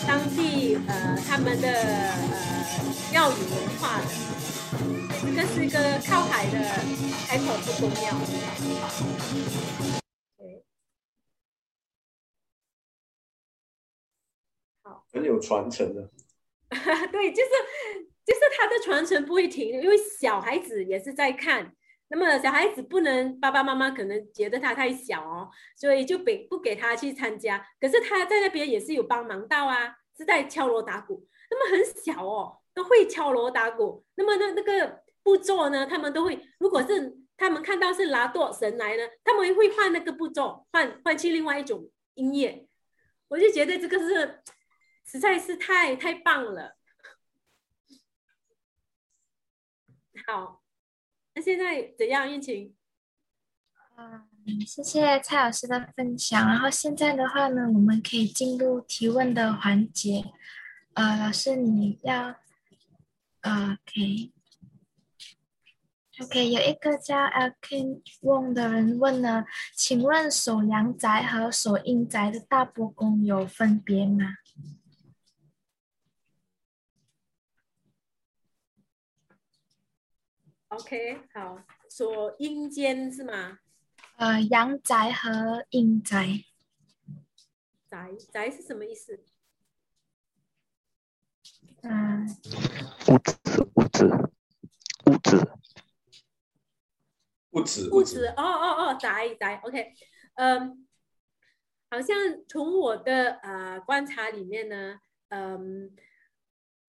当地呃他们的呃庙宇文化的。这个是一个靠海的海口步公庙。很有传承的。对，就是就是他的传承不会停，因为小孩子也是在看。那么小孩子不能，爸爸妈妈可能觉得他太小哦，所以就给不给他去参加。可是他在那边也是有帮忙到啊，是在敲锣打鼓。那么很小哦，都会敲锣打鼓。那么那那个步骤呢，他们都会。如果是他们看到是拿舵神来呢，他们会换那个步骤，换换去另外一种音乐。我就觉得这个是实在是太太棒了。好。那现在怎样，运晴？嗯，谢谢蔡老师的分享。然后现在的话呢，我们可以进入提问的环节。呃，老师你要，呃，OK，OK，有一个叫 Alkin Wong 的人问了，请问守阳宅和守阴宅的大伯公有分别吗？OK，好，说阴间是吗？呃，阳宅和阴宅。宅宅是什么意思？嗯，屋子，屋子，屋子，屋子，屋子。哦哦哦，宅宅。OK，嗯，好像从我的呃观察里面呢，嗯。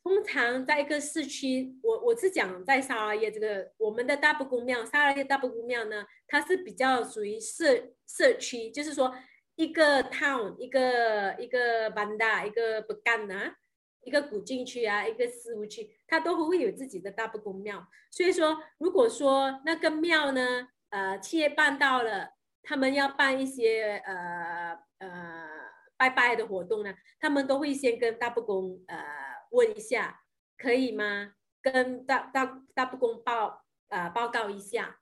通常在一个市区，我我是讲在沙拉耶这个我们的大布公庙，沙拉耶大布公庙呢，它是比较属于社社区，就是说一个 town，一个一个 banda，一个 pekan 啊，一个古晋区啊，一个事务区，它都会有自己的大布公庙。所以说，如果说那个庙呢，呃，七月半到了，他们要办一些呃呃拜拜的活动呢，他们都会先跟大布公呃。问一下可以吗？跟大大大伯公报呃报告一下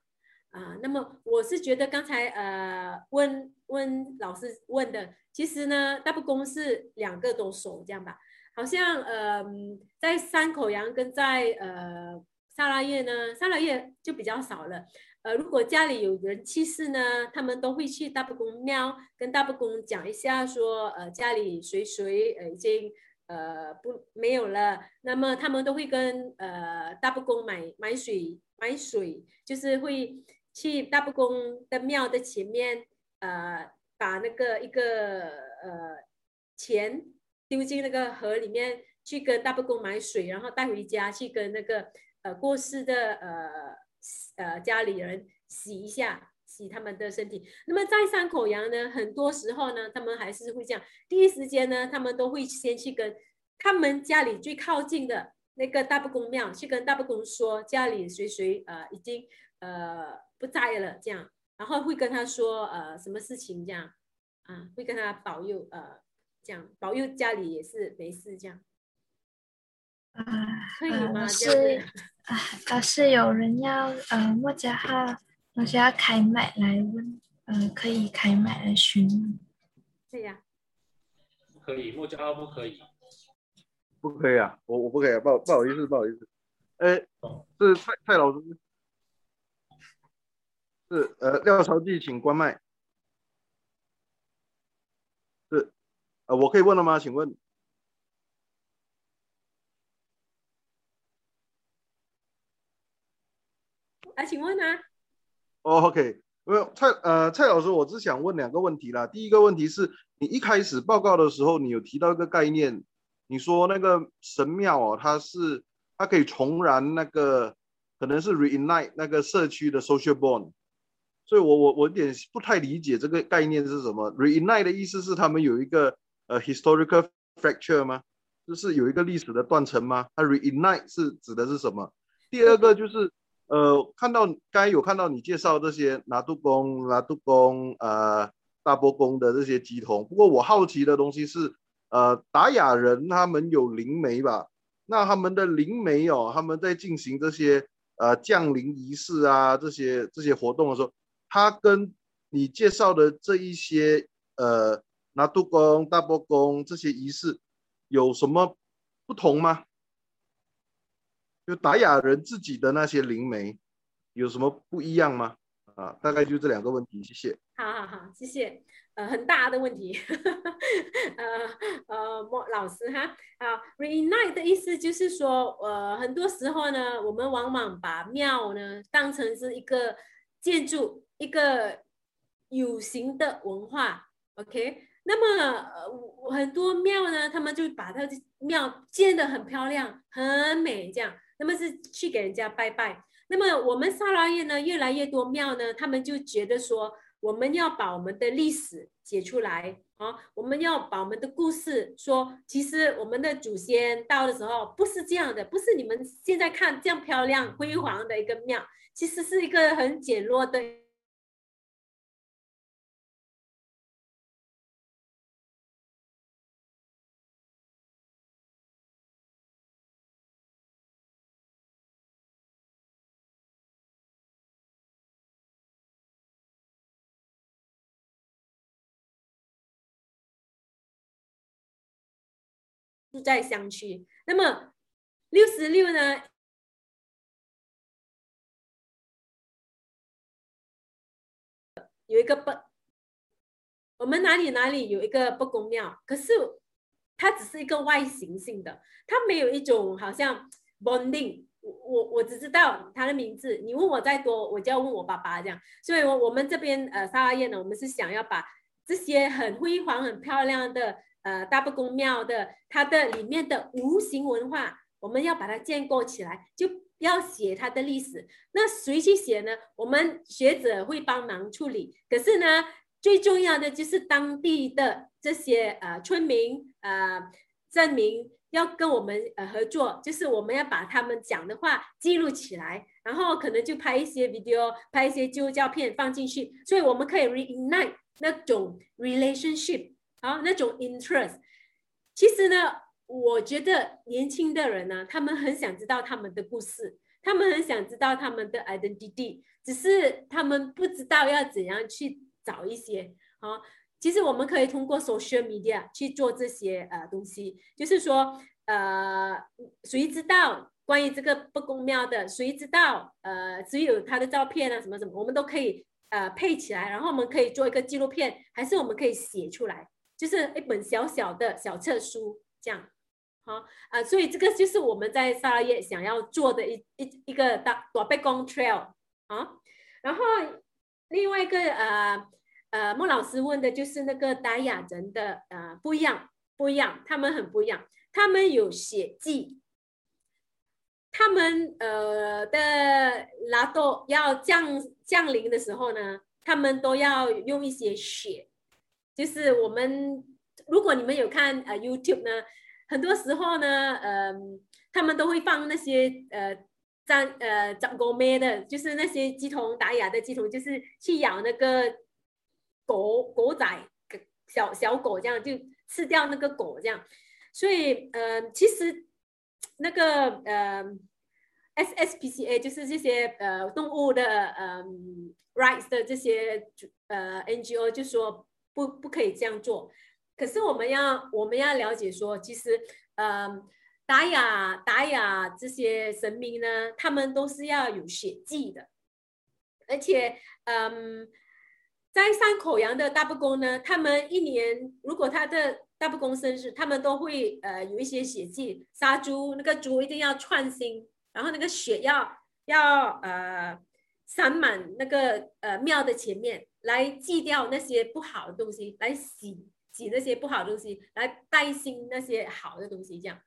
啊、那么我是觉得刚才呃问问老师问的，其实呢大伯公是两个都熟这样吧？好像呃在山口洋跟在呃萨拉越呢，萨拉越就比较少了。呃，如果家里有人去世呢，他们都会去大伯公庙跟大伯公讲一下说，说呃家里谁谁呃已经。呃，不，没有了。那么他们都会跟呃大伯公买买水，买水就是会去大伯公的庙的前面，呃，把那个一个呃钱丢进那个河里面，去跟大伯公买水，然后带回家去跟那个呃过世的呃呃家里人洗一下，洗他们的身体。那么在山口洋呢，很多时候呢，他们还是会这样。第一时间呢，他们都会先去跟他们家里最靠近的那个大伯公庙，去跟大伯公说家里谁谁呃已经呃不在了，这样，然后会跟他说呃什么事情这样，啊，会跟他保佑呃这样保佑家里也是没事这样。啊，可以吗？是啊，老师有人要呃莫加哈。我需要开麦来问，呃，可以开麦来询问。对呀、啊，可以，莫加号不可以，不可以啊，我我不可以啊，不好不好意思，不好意思。哎，是蔡蔡老师，是呃廖朝记，请关麦。是，呃，我可以问了吗？请问。啊，请问啊。哦，OK，没有蔡呃蔡老师，我只想问两个问题啦。第一个问题是你一开始报告的时候，你有提到一个概念，你说那个神庙哦，它是它可以重燃那个可能是 reignite 那个社区的 social bond，所以我我我有点不太理解这个概念是什么。reignite 的意思是他们有一个呃 historical fracture 吗？就是有一个历史的断层吗？它 reignite 是指的是什么？第二个就是。呃，看到刚才有看到你介绍这些拿督公、拿督公、呃大波公的这些乩童，不过我好奇的东西是，呃达雅人他们有灵媒吧？那他们的灵媒哦，他们在进行这些呃降临仪式啊这些这些活动的时候，他跟你介绍的这一些呃拿督公、大波公这些仪式有什么不同吗？就达雅人自己的那些灵媒有什么不一样吗？啊，大概就这两个问题，谢谢。好好好，谢谢。呃，很大的问题。呃呃，莫老师哈，啊，reignite 的意思就是说，呃，很多时候呢，我们往往把庙呢当成是一个建筑，一个有形的文化。OK，那么呃，很多庙呢，他们就把它庙建得很漂亮、很美，这样，那么是去给人家拜拜。那么我们萨拉耶呢，越来越多庙呢，他们就觉得说，我们要把我们的历史写出来啊，我们要把我们的故事说，其实我们的祖先到的时候不是这样的，不是你们现在看这样漂亮辉煌的一个庙，其实是一个很简陋的。住在乡区，那么六十六呢？有一个不，我们哪里哪里有一个不公庙，可是它只是一个外形性的，它没有一种好像 bonding。我我我只知道它的名字，你问我再多，我就要问我爸爸这样。所以，我我们这边呃沙拉越呢，我们是想要把这些很辉煌、很漂亮的。呃，大伯公庙的它的里面的无形文化，我们要把它建构起来，就要写它的历史。那谁去写呢？我们学者会帮忙处理。可是呢，最重要的就是当地的这些呃村民呃镇民要跟我们呃合作，就是我们要把他们讲的话记录起来，然后可能就拍一些 video，拍一些旧照片放进去，所以我们可以 reignite 那种 relationship。好，那种 interest，其实呢，我觉得年轻的人呢，他们很想知道他们的故事，他们很想知道他们的 identity，只是他们不知道要怎样去找一些。好，其实我们可以通过 social media 去做这些呃东西，就是说，呃，谁知道关于这个不公庙的，谁知道呃只有他的照片啊什么什么，我们都可以呃配起来，然后我们可以做一个纪录片，还是我们可以写出来。就是一本小小的小册书，这样，好啊、所以这个就是我们在萨拉耶想要做的一一一个大大伯公 trail 啊。然后另外一个呃呃莫老师问的就是那个达雅人的呃不一样不一样，他们很不一样，他们有血祭，他们呃的拉多要降降临的时候呢，他们都要用一些血。就是我们，如果你们有看呃 YouTube 呢，很多时候呢，嗯、呃，他们都会放那些呃张呃张狗咩的，就是那些鸡童打哑的鸡童，就是去咬那个狗狗仔小小狗这样，就吃掉那个狗这样。所以呃，其实那个呃 SSPCA 就是这些呃动物的呃 rights 的这些呃 NGO 就说。不，不可以这样做。可是我们要，我们要了解说，其实，嗯，达雅、达雅这些神明呢，他们都是要有血祭的。而且，嗯，在山口洋的大伯公呢，他们一年如果他的大伯公生日，他们都会呃有一些血祭，杀猪，那个猪一定要串心，然后那个血要要呃洒满那个呃庙的前面。来祭掉那些不好的东西，来洗洗那些不好的东西，来带新那些好的东西。这样，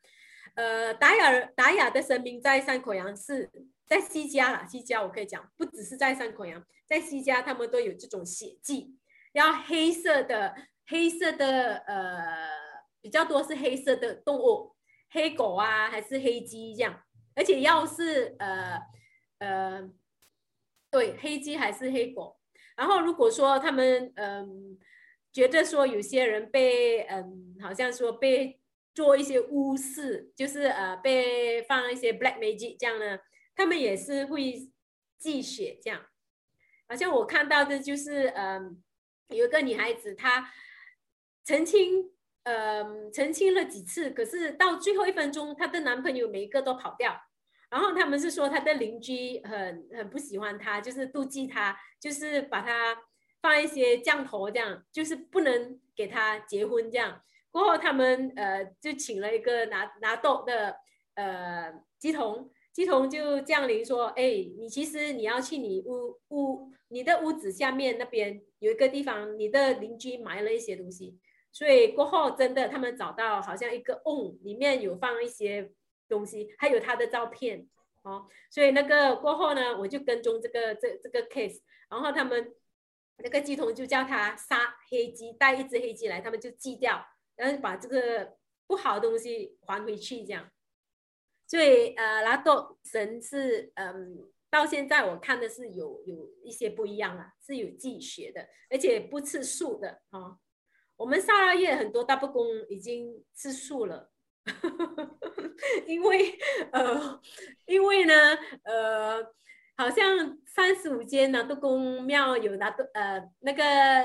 呃，达雅达雅的神明在山口洋是在西家啦，西家我可以讲，不只是在山口洋，在西家他们都有这种血祭，要黑色的黑色的呃比较多是黑色的动物，黑狗啊还是黑鸡这样，而且要是呃呃对黑鸡还是黑狗。然后，如果说他们嗯觉得说有些人被嗯好像说被做一些巫事，就是呃被放一些 black magic 这样呢，他们也是会祭血这样。好像我看到的就是嗯有一个女孩子，她澄清，嗯，澄清了几次，可是到最后一分钟，她的男朋友每一个都跑掉。然后他们是说，他的邻居很很不喜欢他，就是妒忌他，就是把他放一些降头，这样就是不能给他结婚这样。过后他们呃就请了一个拿拿豆的呃鸡童，鸡童就降临说，哎，你其实你要去你屋屋你的屋子下面那边有一个地方，你的邻居埋了一些东西，所以过后真的他们找到好像一个瓮里面有放一些。东西还有他的照片哦，所以那个过后呢，我就跟踪这个这这个 case，然后他们那个鸡童就叫他杀黑鸡，带一只黑鸡来，他们就祭掉，然后把这个不好的东西还回去，这样。所以呃，拿督神是嗯，到现在我看的是有有一些不一样啊，是有祭血的，而且不吃素的哦。我们砂拉月很多大伯公已经吃素了。因为呃，因为呢，呃，好像三十五间拿督公庙有拿渡呃，那个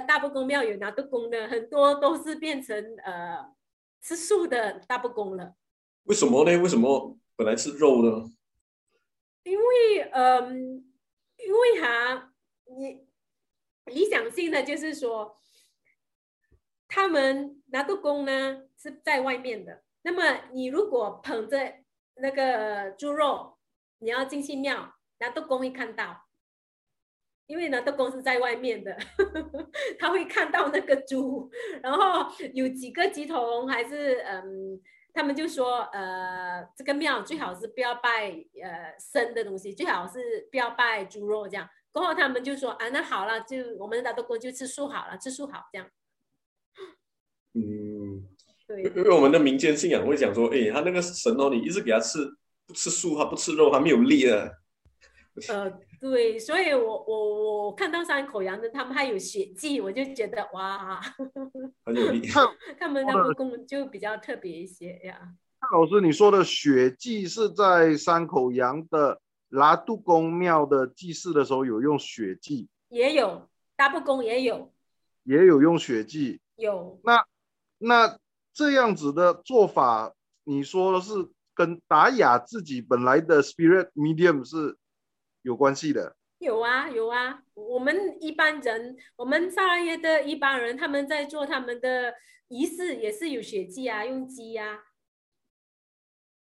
大布公庙有拿督公的，很多都是变成呃吃素的大布公了。为什么呢？为什么本来吃肉呢？因为嗯、呃，因为哈，你理想性的就是说，他们拿督公呢是在外面的。那么你如果捧着那个猪肉，你要进去庙，那都公会看到，因为呢，都公是在外面的，呵呵，他会看到那个猪。然后有几个乩童还是嗯，他们就说呃，这个庙最好是不要拜呃生的东西，最好是不要拜猪肉这样。过后他们就说啊，那好了，就我们拿督公就吃素好了，吃素好这样。嗯。因为我们的民间信仰会讲说，哎，他那个神哦，你一直给他吃不吃素，他不吃肉，他没有力啊。呃，对，所以我我我看到山口羊的他们还有血祭，我就觉得哇，很有力。他们那个宫就比较特别一些呀。那老师，你说的血祭是在山口洋的拉杜公庙的祭祀的时候有用血祭？也有，大布公也有，也有用血祭。有。那那。这样子的做法，你说的是跟达雅自己本来的 spirit medium 是有关系的？有啊，有啊。我们一般人，我们萨拉耶的一般人，他们在做他们的仪式，也是有血祭啊，用鸡啊。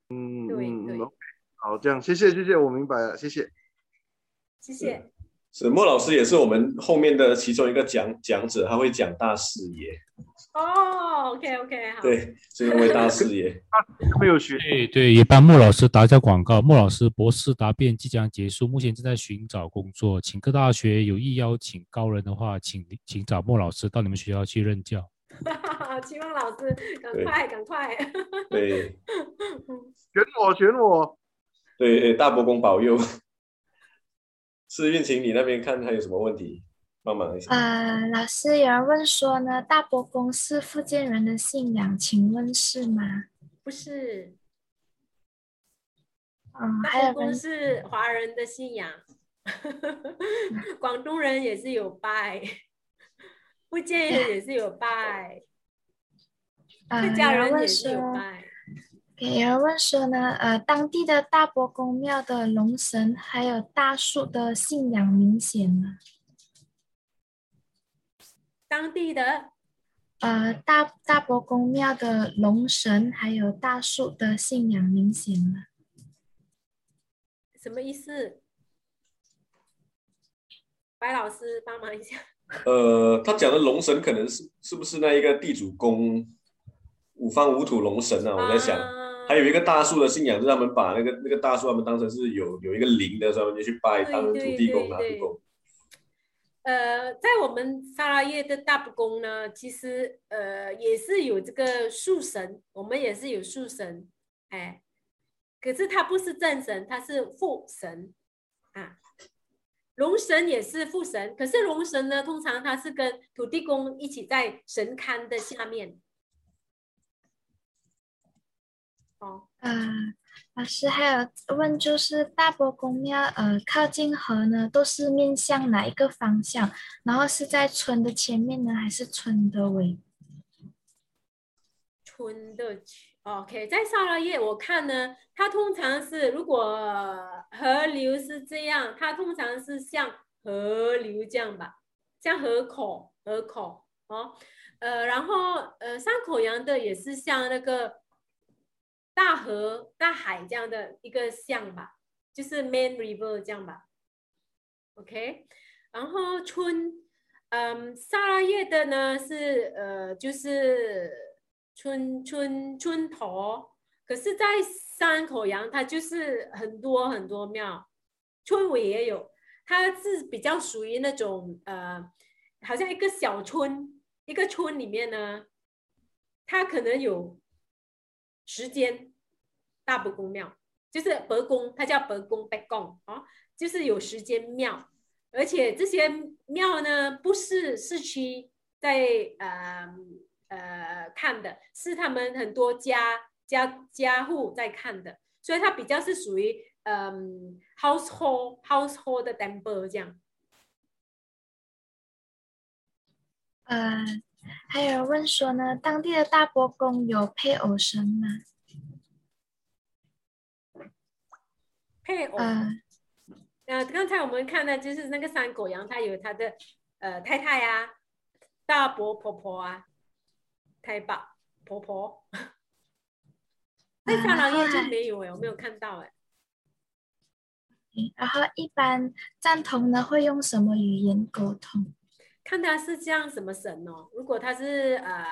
嗯，对对。好，这样，谢谢，谢谢，我明白了，谢谢。谢谢。沈莫老师也是我们后面的其中一个讲讲者，他会讲大视野。哦，OK OK，好。对，是因为大视野，没有学。对对，也帮莫老师打一下广告。莫老师博士答辩即将结束，目前正在寻找工作，请各大学有意邀请高人的话，请请找莫老师到你们学校去任教。期望老师赶快赶快。对，选我选我。对，大伯公保佑。是运晴，你那边看还有什么问题？帮忙一下。呃，老师有人问说呢，大伯公是福建人的信仰，请问是吗？不是。嗯，大伯公是华人的信仰，广东人也是有拜，福建人也是有拜，客家人也是有拜。有人问说呢，呃，当地的大伯公庙的龙神还有大树的信仰明显吗？当地的，呃，大大伯公庙的龙神还有大树的信仰明显吗？什么意思？白老师帮忙一下。呃，他讲的龙神可能是是不是那一个地主公五方五土龙神啊？我在想。啊还有一个大树的信仰，就是他们把那个那个大树，他们当成是有有一个灵的，所以他们就去拜当土地公、拿督公。呃，在我们砂拉越的大伯公呢，其实呃也是有这个树神，我们也是有树神，哎，可是他不是正神，他是副神啊。龙神也是副神，可是龙神呢，通常他是跟土地公一起在神龛的下面。呃，老师还有问，就是大伯公庙，呃，靠近河呢，都是面向哪一个方向？然后是在村的前面呢，还是村的尾？村的，OK，在沙拉叶我看呢，它通常是如果河流是这样，它通常是像河流这样吧，像河口河口哦，呃，然后呃山口洋的也是像那个大河大海这样的一个像吧，就是 main river 这样吧，OK，然后春。嗯，萨拉叶的呢是呃，就是春春春头，可是，在山口洋它就是很多很多庙，村尾也有，它是比较属于那种呃，好像一个小村，一个村里面呢，它可能有时间大伯公庙，就是伯公，它叫伯公伯公啊，就是有时间庙。而且这些庙呢，不是市区在呃呃看的，是他们很多家家家户在看的，所以它比较是属于嗯 household household 的 temple 这样。呃，还有人问说呢，当地的大伯公有配偶神吗？配偶。呃呃，刚才我们看的就是那个山狗羊，他有他的呃太太啊，大伯婆婆啊，太爸婆婆。在沙拉叶就没有哎，我没有看到哎。然后一般赞同呢会用什么语言沟通？看他是像什么神哦。如果他是呃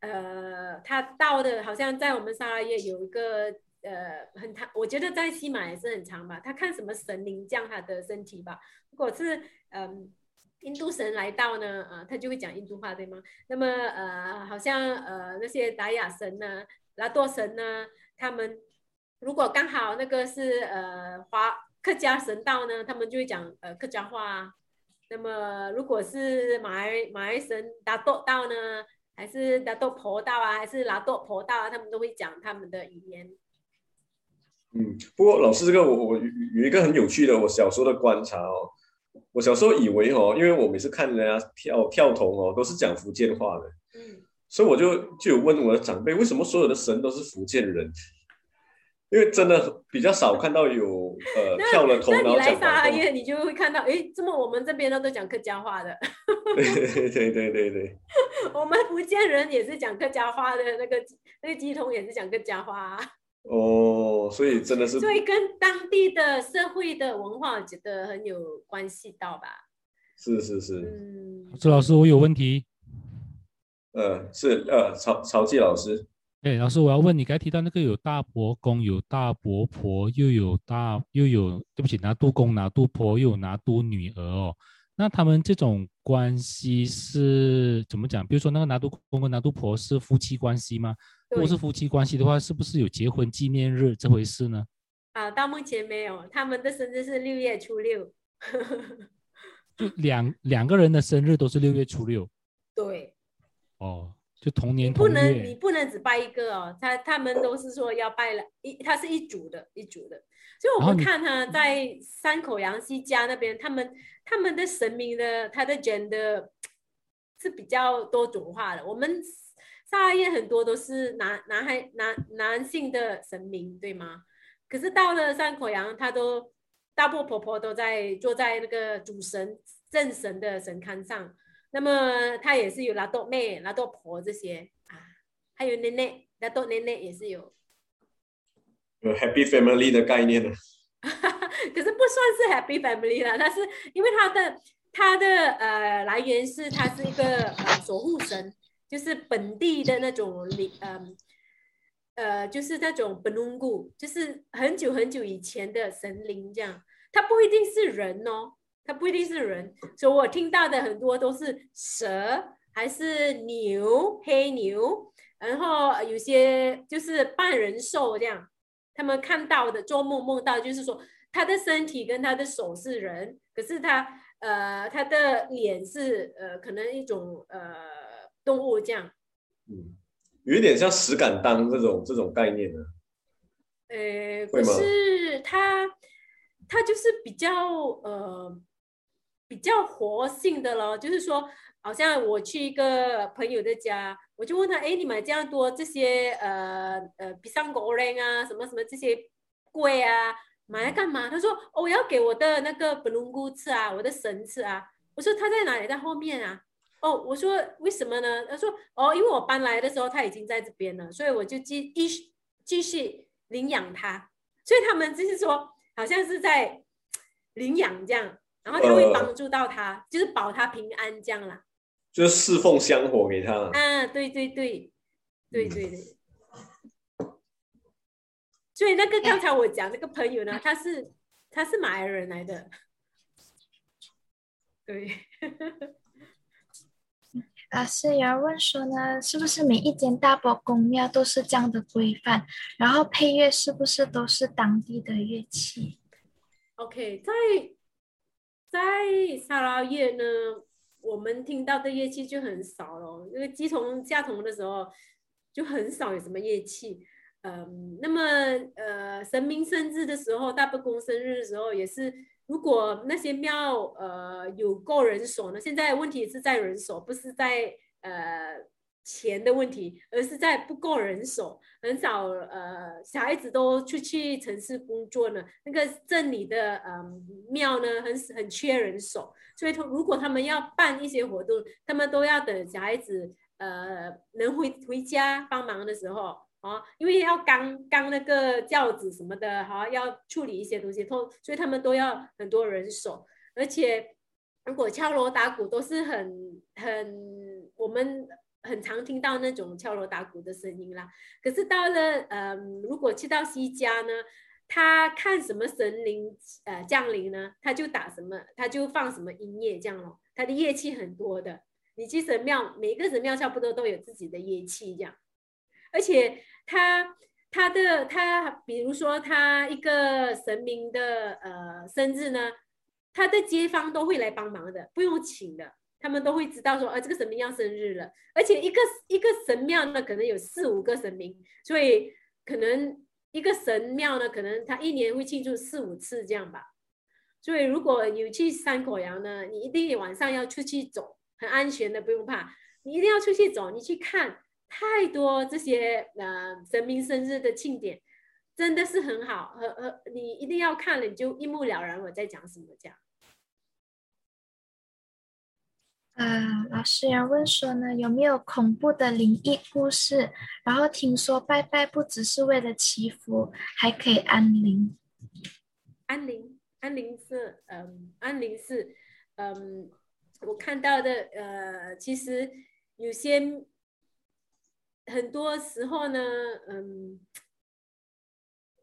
呃，他到的好像在我们沙拉叶有一个。呃，很长，我觉得在西马也是很长吧。他看什么神灵降他的身体吧。如果是嗯、印度神来到呢，啊、呃，他就会讲印度话，对吗？那么呃，好像呃那些达雅神呢、拉多神呢，他们如果刚好那个是呃华客家神道呢，他们就会讲呃客家话。啊那么如果是马来马来神达多道呢，还是达多婆道啊，还是拉多婆道啊，他们都会讲他们的语言。嗯，不过老师这个我我有一个很有趣的我小时候的观察哦，我小时候以为哦，因为我每次看人家跳跳童哦，都是讲福建话的，嗯，所以我就就有问我的长辈，为什么所有的神都是福建人？因为真的比较少看到有呃跳了头然后讲广东话。那你来沙拉叶，你就会看到，哎，怎么我们这边都都讲客家话的？对对对对对对，我们福建人也是讲客家话的，那个那个鸡童也是讲客家话。哦，所以真的是，所以跟当地的社会的文化，我觉得很有关系到吧？是是是。嗯，朱老师，我有问题。呃，是呃，曹曹记老师。哎，老师，我要问你，刚才提到那个有大伯公，有大伯婆，又有大又有，对不起，拿督公、拿督婆，又有拿督女儿哦。那他们这种关系是怎么讲？比如说那个拿督公跟拿督婆是夫妻关系吗？如果是夫妻关系的话，是不是有结婚纪念日这回事呢？啊，到目前没有，他们的生日是六月初六。就两两个人的生日都是六月初六。对。哦，就同年同月。不能，你不能只拜一个哦，他他们都是说要拜了一，他是一组的，一组的。所以我们看他在山口洋西家那边，他们他们的神明的他的 gender 是比较多种化的，我们。萨拉耶很多都是男男孩男男性的神明，对吗？可是到了山口洋，他都大伯婆婆都在坐在那个主神正神的神龛上，那么他也是有拉多妹、拉多婆这些啊，还有奶奶、拉多奶奶也是有，有 Happy Family 的概念呢。可是不算是 Happy Family 啦，但是因为他的他的呃来源是它是一个呃守护神。就是本地的那种灵，嗯，呃，就是那种本龙古，就是很久很久以前的神灵这样。它不一定是人哦，它不一定是人。所以我听到的很多都是蛇，还是牛，黑牛，然后有些就是半人兽这样。他们看到的做梦梦到，就是说他的身体跟他的手是人，可是他呃他的脸是呃可能一种呃。动物这样，嗯，有一点像石敢当这种这种概念呢。呃，可是他他就是比较呃比较活性的咯，就是说好像我去一个朋友的家，我就问他，哎，你买这样多这些呃呃比上果仁啊，什么什么这些贵啊，买来干嘛？他说，哦，我要给我的那个布隆姑吃啊，我的神吃啊。我说他在哪里？在后面啊。哦，我说为什么呢？他说，哦，因为我搬来的时候他已经在这边了，所以我就继继继续领养他。所以他们就是说，好像是在领养这样，然后他会帮助到他，呃、就是保他平安这样啦。就是侍奉香火给他。啊，对对对，对对对。所以那个刚才我讲那个朋友呢，他是他是马来人来的。对。老师有人问说呢，是不是每一间大伯公庙都是这样的规范？然后配乐是不是都是当地的乐器？OK，在在沙拉越呢，我们听到的乐器就很少了。因为乩童驾童的时候就很少有什么乐器。嗯，那么呃，神明生日的时候，大伯公生日的时候也是。如果那些庙呃有够人手呢？现在问题是在人手，不是在呃钱的问题，而是在不够人手，很少呃小孩子都出去城市工作呢。那个镇里的嗯、呃、庙呢，很很缺人手，所以如果他们要办一些活动，他们都要等小孩子呃能回回家帮忙的时候。哦，因为要刚刚那个轿子什么的，哈，要处理一些东西，所以他们都要很多人手。而且，如果敲锣打鼓都是很很我们很常听到那种敲锣打鼓的声音啦。可是到了嗯，如果去到西家呢，他看什么神灵呃降临呢，他就打什么，他就放什么音乐这样咯。他的乐器很多的，你去神庙，每个神庙差不多都有自己的乐器这样，而且。他他的他，比如说他一个神明的呃生日呢，他的街坊都会来帮忙的，不用请的，他们都会知道说，啊这个神明要生日了，而且一个一个神庙呢，可能有四五个神明，所以可能一个神庙呢，可能他一年会庆祝四五次这样吧。所以如果有去山口洋呢，你一定晚上要出去走，很安全的，不用怕，你一定要出去走，你去看。太多这些呃神明生日的庆典，真的是很好，和和你一定要看了，你就一目了然我在讲什么这样。呃，老师要问说呢，有没有恐怖的灵异故事？然后听说拜拜不只是为了祈福，还可以安灵。安灵，安灵是嗯，安灵是嗯，我看到的呃，其实有些。很多时候呢，嗯，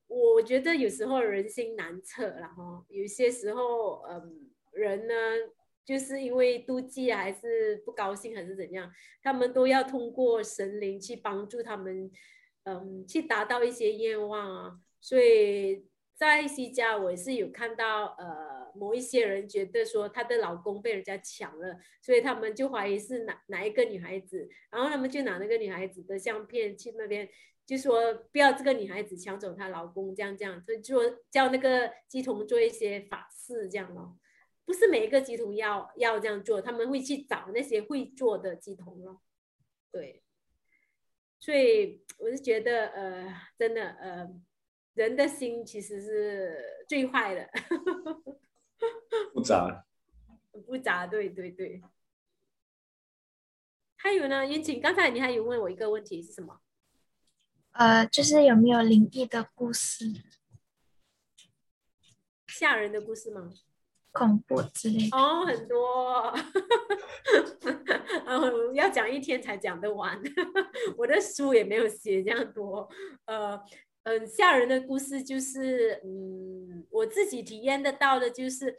我觉得有时候人心难测，然后有些时候，嗯，人呢，就是因为妒忌还是不高兴还是怎样，他们都要通过神灵去帮助他们，嗯，去达到一些愿望啊，所以。在西家，我也是有看到，呃，某一些人觉得说她的老公被人家抢了，所以他们就怀疑是哪哪一个女孩子，然后他们就拿那个女孩子的相片去那边，就说不要这个女孩子抢走她老公，这样这样，就说叫那个鸡童做一些法事这样咯，不是每一个乩童要要这样做，他们会去找那些会做的乩童咯，对，所以我是觉得，呃，真的，呃。人的心其实是最坏的，复杂，复杂，对对对。还有呢，云锦，刚才你还有问我一个问题是什么？呃，就是有没有灵异的故事？吓人的故事吗？恐怖之类的？哦，很多，嗯，要讲一天才讲得完。我的书也没有写这样多，呃。嗯，吓人的故事就是，嗯，我自己体验得到的，就是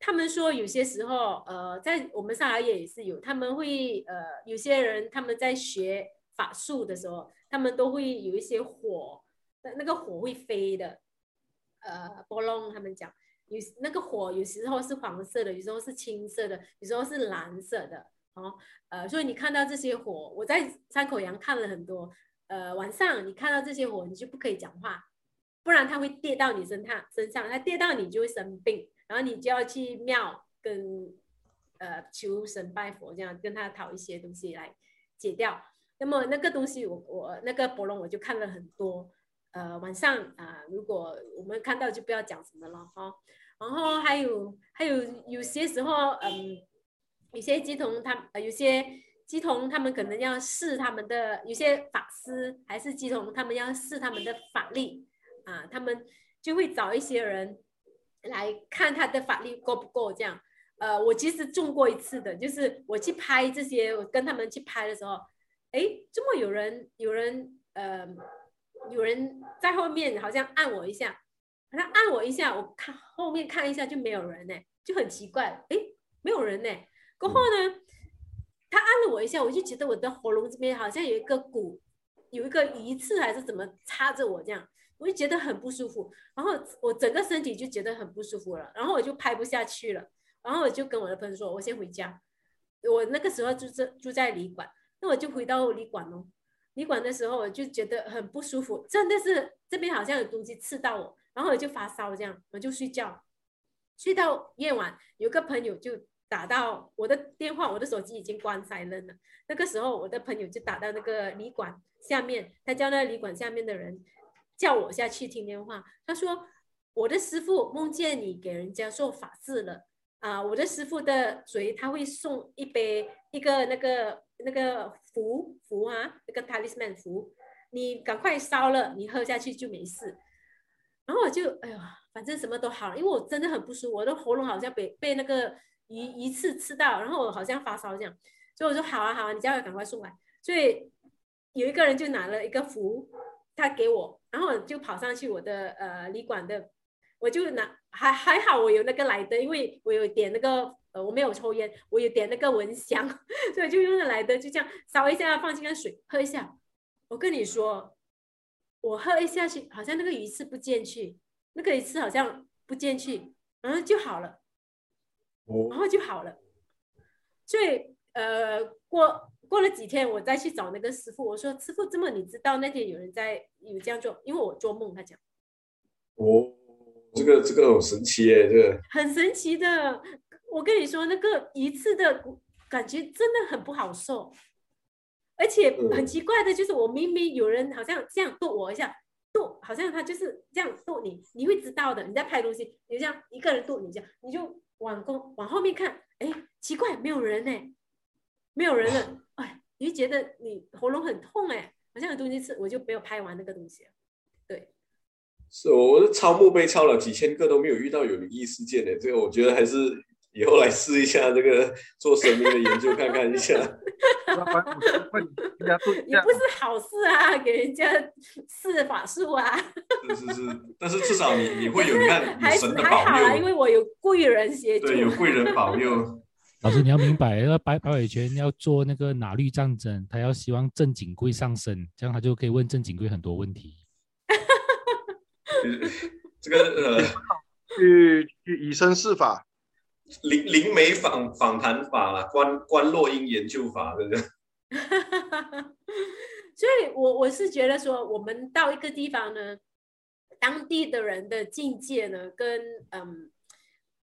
他们说有些时候，呃，在我们上海也是有，他们会，呃，有些人他们在学法术的时候，他们都会有一些火，那那个火会飞的，呃，波浪他们讲，有那个火有时候是黄色的，有时候是青色的，有时候是蓝色的，哦，呃，所以你看到这些火，我在山口洋看了很多。呃，晚上你看到这些火，你就不可以讲话，不然它会跌到你身上身上，它跌到你就会生病，然后你就要去庙跟呃求神拜佛，这样跟他讨一些东西来解掉。那么那个东西我我那个博龙我就看了很多。呃，晚上啊、如果我们看到就不要讲什么了哈。然后还有还有有些时候，嗯，有些乩童他呃有些乩童他们可能要试他们的，有些法师还是乩童他们要试他们的法力啊，他们就会找一些人来看他的法力够不够这样。呃，我其实中过一次的，就是我去拍这些，我跟他们去拍的时候，哎，这么有人有人呃。有人在后面好像按我一下，好像按我一下，我看后面看一下就没有人呢，就很奇怪，哎，没有人呢。过后呢，他按了我一下，我就觉得我的喉咙这边好像有一个骨，有一个鱼刺还是怎么插着我这样，我就觉得很不舒服，然后我整个身体就觉得很不舒服了，然后我就拍不下去了，然后我就跟我的朋友说，我先回家，我那个时候住在住在旅馆，那我就回到旅馆喽。旅馆的时候，我就觉得很不舒服，真的是这边好像有东西刺到我，然后我就发烧，这样我就睡觉，睡到夜晚，有个朋友就打到我的电话，我的手机已经关塞了。那个时候，我的朋友就打到那个旅馆下面，他叫那个旅馆下面的人叫我下去听电话。他说：“我的师傅梦见你给人家做法事了啊！我的师傅的嘴他会送一杯一个那个。”那个符符啊，那个 talisman 符，你赶快烧了，你喝下去就没事。然后我就哎呀，反正什么都好，因为我真的很不舒服，我的喉咙好像被被那个鱼鱼刺刺到，然后我好像发烧这样，所以我说好啊好啊，你叫他赶快送来。所以有一个人就拿了一个符，他给我，然后我就跑上去我的呃旅馆的，我就拿还还好我有那个来的，因为我有点那个。呃，我没有抽烟，我也点那个蚊香，所以就用的来的，就这样烧一下，放进个水喝一下。我跟你说，我喝一下去，好像那个鱼刺不进去，那个鱼刺好像不进去，然后就好了，然后就好了。所以呃，过过了几天，我再去找那个师傅，我说师傅，这么你知道那天有人在有这样做，因为我做梦，他讲。哦，这个这个很神奇耶，这个很神奇的。我跟你说，那个一次的感觉真的很不好受，而且很奇怪的就是，我明明有人好像这样剁我一下，剁，好像他就是这样剁你，你会知道的。你在拍东西，你这样一个人剁你这样，你就往后往后面看，哎，奇怪，没有人呢，没有人了，哎，你就觉得你喉咙很痛哎，好像有东西吃，我就没有拍完那个东西。对，是，我超墓碑抄了几千个都没有遇到有灵异事件的，这个我觉得还是。以后来试一下这个 做神明的研究，看看一下。也不是好事啊，给人家试法术啊。是是是，但是至少你你会有你看有神的保佑。还好啊，因为我有贵人协助。对，有贵人保佑。老师，你要明白，那白白伟权要做那个拿律战争，他要希望郑景贵上身，这样他就可以问郑景贵很多问题。这个呃，去去以身试法。灵灵媒访访谈法啦，观观落阴研究法，对不对？所以我，我我是觉得说，我们到一个地方呢，当地的人的境界呢，跟嗯，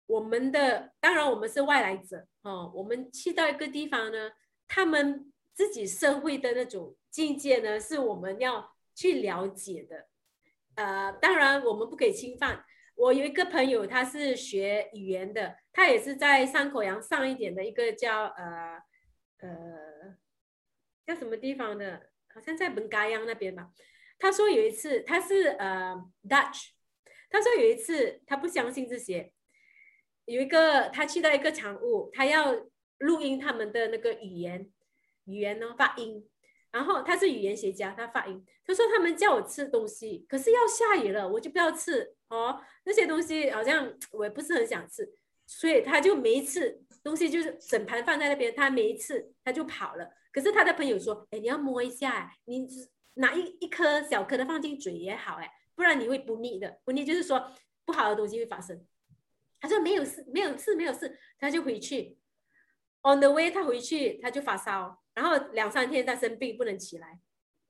我们的当然我们是外来者哦，我们去到一个地方呢，他们自己社会的那种境界呢，是我们要去了解的。呃，当然我们不可以侵犯。我有一个朋友，他是学语言的，他也是在山口洋上一点的一个叫呃呃叫什么地方的，好像在本嘎央那边吧。他说有一次他是呃 Dutch，他说有一次他不相信这些，有一个他去到一个场务，他要录音他们的那个语言语言呢发音。然后他是语言学家，他发音，他说他们叫我吃东西，可是要下雨了，我就不要吃哦。那些东西好像我也不是很想吃，所以他就每一次东西就是整盘放在那边，他每一次他就跑了。可是他的朋友说，哎，你要摸一下，你拿一一颗小颗的放进嘴也好，哎，不然你会不腻的。不腻就是说不好的东西会发生。他说没有事，没有事，没有事，他就回去。On the way，他回去他就发烧。然后两三天他生病不能起来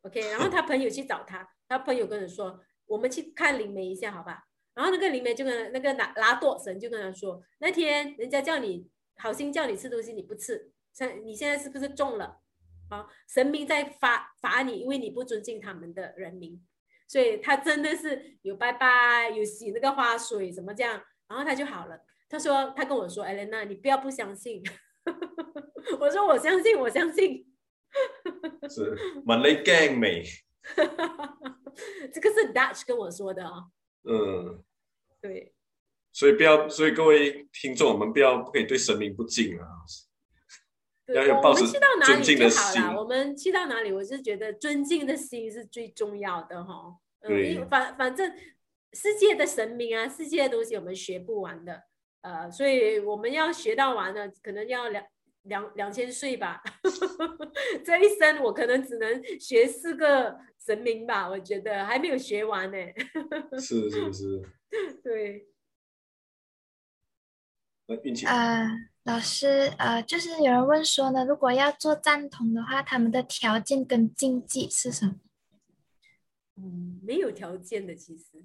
，OK，然后他朋友去找他，他朋友跟他说，我们去看灵媒一下，好吧？然后那个灵媒就跟那个拿拿舵神就跟他说，那天人家叫你好心叫你吃东西你不吃，像你现在是不是中了？啊，神明在罚罚你，因为你不尊敬他们的人民，所以他真的是有拜拜，有洗那个花水，什么这样，然后他就好了。他说，他跟我说，艾莲娜，你不要不相信。我说我相信，我相信。是蛮雷 gang 美。这个是 Dutch 跟我说的啊、哦。嗯，对。所以不要，所以各位听众，我们不要不可以对神明不敬啊。要有抱持尊敬的心。我们去到哪里就好了。我们去到哪里，我是觉得尊敬的心是最重要的哈。嗯、反反正世界的神明啊，世界的东西我们学不完的。呃，所以我们要学到完了，可能要两两两千岁吧。这一生我可能只能学四个神明吧，我觉得还没有学完呢。是是是。对。啊，老师，呃，就是有人问说呢，如果要做赞同的话，他们的条件跟禁忌是什么？嗯，没有条件的，其实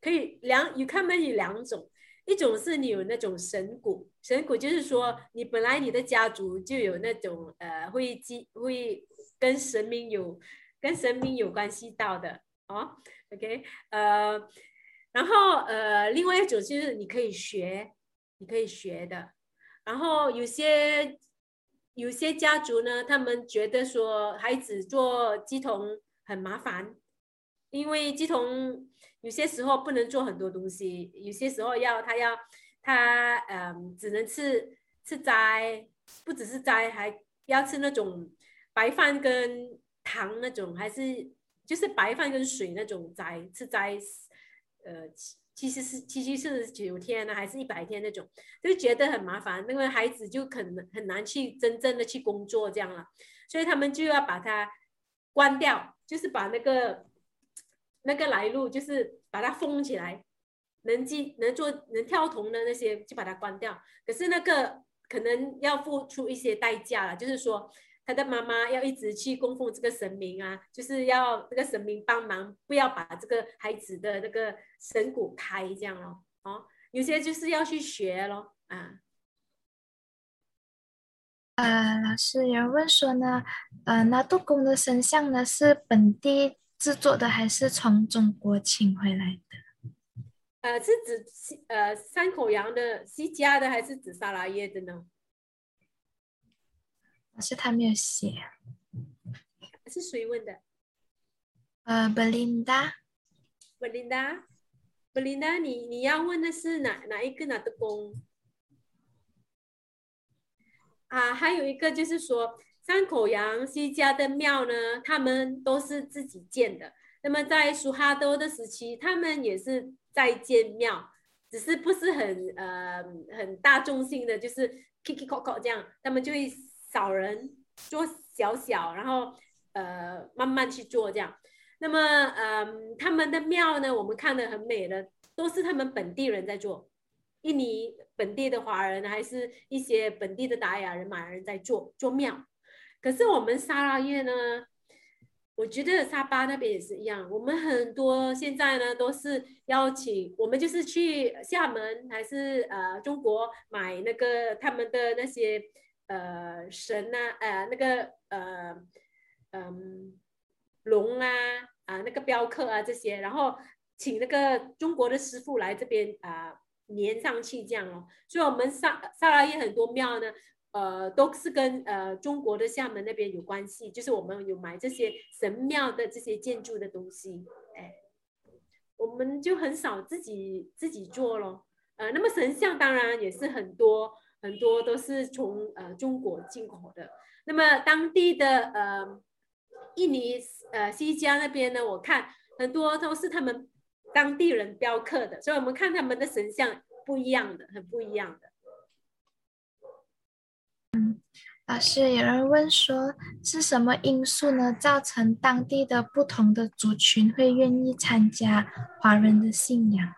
可以两，你看没有两种。一种是你有那种神骨，神骨就是说你本来你的家族就有那种呃会记会跟神明有跟神明有关系到的哦，OK 呃，然后呃另外一种就是你可以学，你可以学的，然后有些有些家族呢，他们觉得说孩子做乩童很麻烦，因为乩童。有些时候不能做很多东西，有些时候要他要他嗯，只能吃吃斋，不只是斋，还要吃那种白饭跟糖那种，还是就是白饭跟水那种斋，吃斋，呃，其实是七七四十九天呢，还是一百天那种，就觉得很麻烦，那个孩子就可能很难去真正的去工作这样了，所以他们就要把它关掉，就是把那个。那个来路就是把它封起来，能进能做能跳铜的那些就把它关掉。可是那个可能要付出一些代价了，就是说他的妈妈要一直去供奉这个神明啊，就是要这个神明帮忙，不要把这个孩子的那个神骨开这样咯。哦，有些就是要去学咯。啊。呃，老师有人问说呢，呃，那杜公的神像呢是本地。制作的还是从中国请回来的？呃，是指西呃三口羊的西家的，还是指沙拉叶的呢？老师他没有写。是谁问的？呃，Belinda。Belinda，Belinda，你你要问的是哪哪一个哪的工？啊，还有一个就是说。三口洋西家的庙呢，他们都是自己建的。那么在苏哈多的时期，他们也是在建庙，只是不是很呃很大众性的，就是 kiki koko 这样，他们就会少人做小小，然后呃慢慢去做这样。那么嗯、呃，他们的庙呢，我们看得很美的，都是他们本地人在做，印尼本地的华人，还是一些本地的达雅人、马来人在做做庙。可是我们沙拉越呢，我觉得沙巴那边也是一样。我们很多现在呢都是邀请，我们就是去厦门还是呃中国买那个他们的那些呃神呐、呃那个呃嗯龙啊啊那个雕刻啊这些，然后请那个中国的师傅来这边啊粘上去这样哦。所以我们沙沙拉越很多庙呢。呃，都是跟呃中国的厦门那边有关系，就是我们有买这些神庙的这些建筑的东西，哎，我们就很少自己自己做咯。呃，那么神像当然也是很多很多都是从呃中国进口的。那么当地的呃印尼呃西加那边呢，我看很多都是他们当地人雕刻的，所以我们看他们的神像不一样的，很不一样的。老师，有人问说，是什么因素呢，造成当地的不同的族群会愿意参加华人的信仰？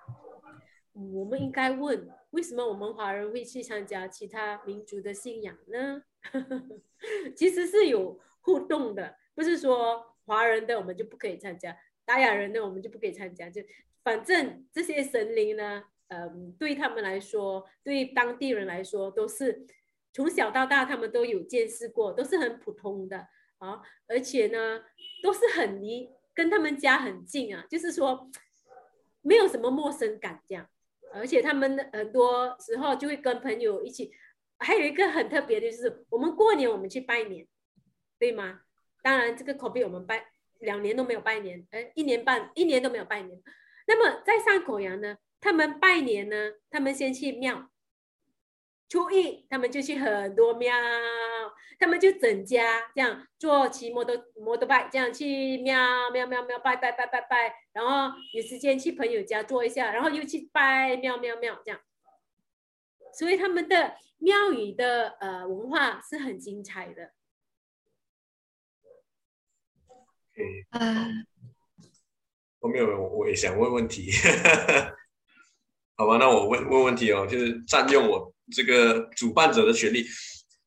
我们应该问，为什么我们华人会去参加其他民族的信仰呢？其实是有互动的，不是说华人的我们就不可以参加，达雅人的我们就不可以参加，就反正这些神灵呢，嗯，对他们来说，对当地人来说，都是从小到大他们都有见识过，都是很普通的啊，而且呢，都是很离跟他们家很近啊，就是说没有什么陌生感这样，而且他们很多时候就会跟朋友一起，还有一个很特别的就是，我们过年我们去拜年，对吗？当然这个 COVID 我们拜两年都没有拜年，哎，一年半一年都没有拜年，那么在上口洋呢？他们拜年呢，他们先去庙。初一，他们就去很多庙，他们就整家这样坐骑摩托摩托拜，这样去庙庙庙庙拜拜拜拜拜，然后有时间去朋友家坐一下，然后又去拜庙庙庙这样。所以他们的庙宇的呃文化是很精彩的。嗯，我没有，我也想问问题。好吧，那我问问问题哦，就是占用我这个主办者的权利，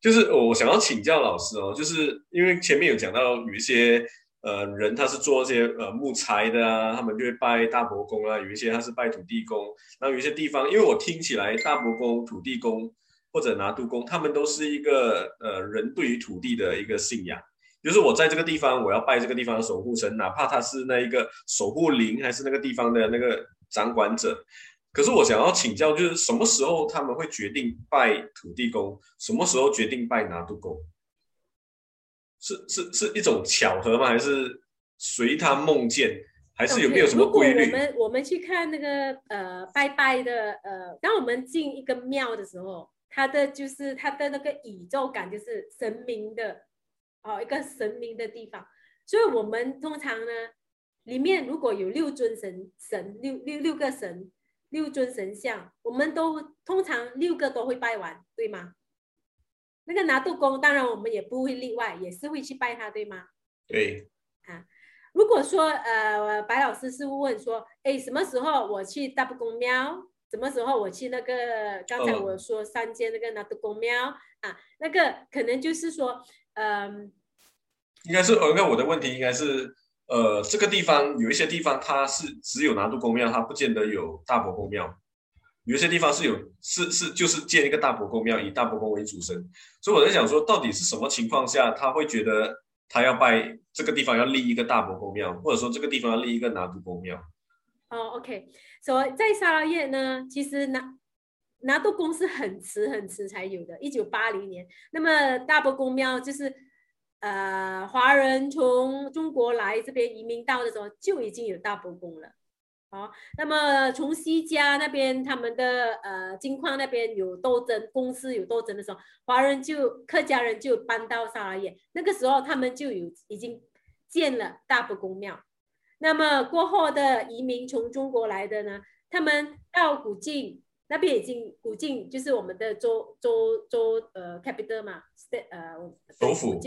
就是我想要请教老师哦，就是因为前面有讲到有一些呃人他是做一些呃木材的啊，他们就会拜大伯公啊，有一些他是拜土地公，然后有一些地方，因为我听起来大伯公、土地公或者拿督公，他们都是一个呃人对于土地的一个信仰，就是我在这个地方我要拜这个地方的守护神，哪怕他是那一个守护灵还是那个地方的那个掌管者。可是我想要请教，就是什么时候他们会决定拜土地公，什么时候决定拜拿督公？是是是一种巧合吗？还是随他梦见？还是有没有什么规律？Okay, 我们我们去看那个呃拜拜的呃，当我们进一个庙的时候，它的就是它的那个宇宙感就是神明的哦，一个神明的地方，所以我们通常呢，里面如果有六尊神神六六六个神。六尊神像，我们都通常六个都会拜完，对吗？那个拿度公，当然我们也不会例外，也是会去拜他，对吗？对。啊，如果说呃，白老师是问说，哎，什么时候我去大伯公庙？什么时候我去那个刚才我说三间那个拿度公庙、哦、啊？那个可能就是说，嗯、呃，应该是，呃，那我的问题应该是。呃，这个地方有一些地方它是只有拿渡公庙，它不见得有大伯公庙。有一些地方是有，是是就是建一个大伯公庙，以大伯公为主神。所以我在想说，到底是什么情况下他会觉得他要拜这个地方要立一个大伯公庙，或者说这个地方要立一个拿督公庙？哦，OK，所以在沙拉越呢，其实拿拿督公是很迟很迟才有的，一九八零年。那么大伯公庙就是。呃，华人从中国来这边移民到的时候，就已经有大伯公了。好，那么从西家那边，他们的呃金矿那边有斗争，公司有斗争的时候，华人就客家人就搬到沙拉越，那个时候他们就有已经建了大伯公庙。那么过后的移民从中国来的呢，他们到古晋那边已经古晋就是我们的州州州呃 capital 嘛，state，呃首府。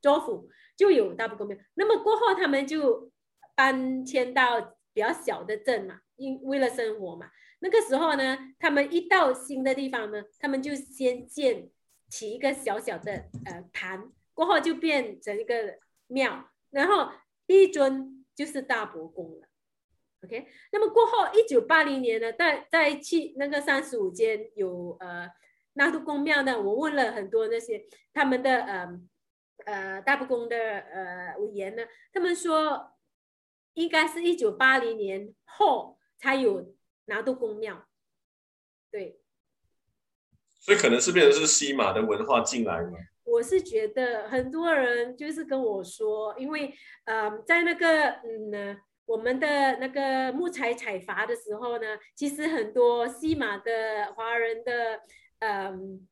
州府就有大伯公庙，那么过后他们就搬迁到比较小的镇嘛，因为了生活嘛。那个时候呢，他们一到新的地方呢，他们就先建起一个小小的呃坛，过后就变成一个庙，然后第一尊就是大伯公了。OK，那么过后一九八零年呢，在在去那个三十五间有呃拿督公庙呢，我问了很多那些他们的呃。呃，大不公的呃委员呢，他们说应该是一九八零年后才有拿督公庙，对，所以可能是变成是西马的文化进来吗？我是觉得很多人就是跟我说，因为呃，在那个嗯呢，我们的那个木材采伐的时候呢，其实很多西马的华人的嗯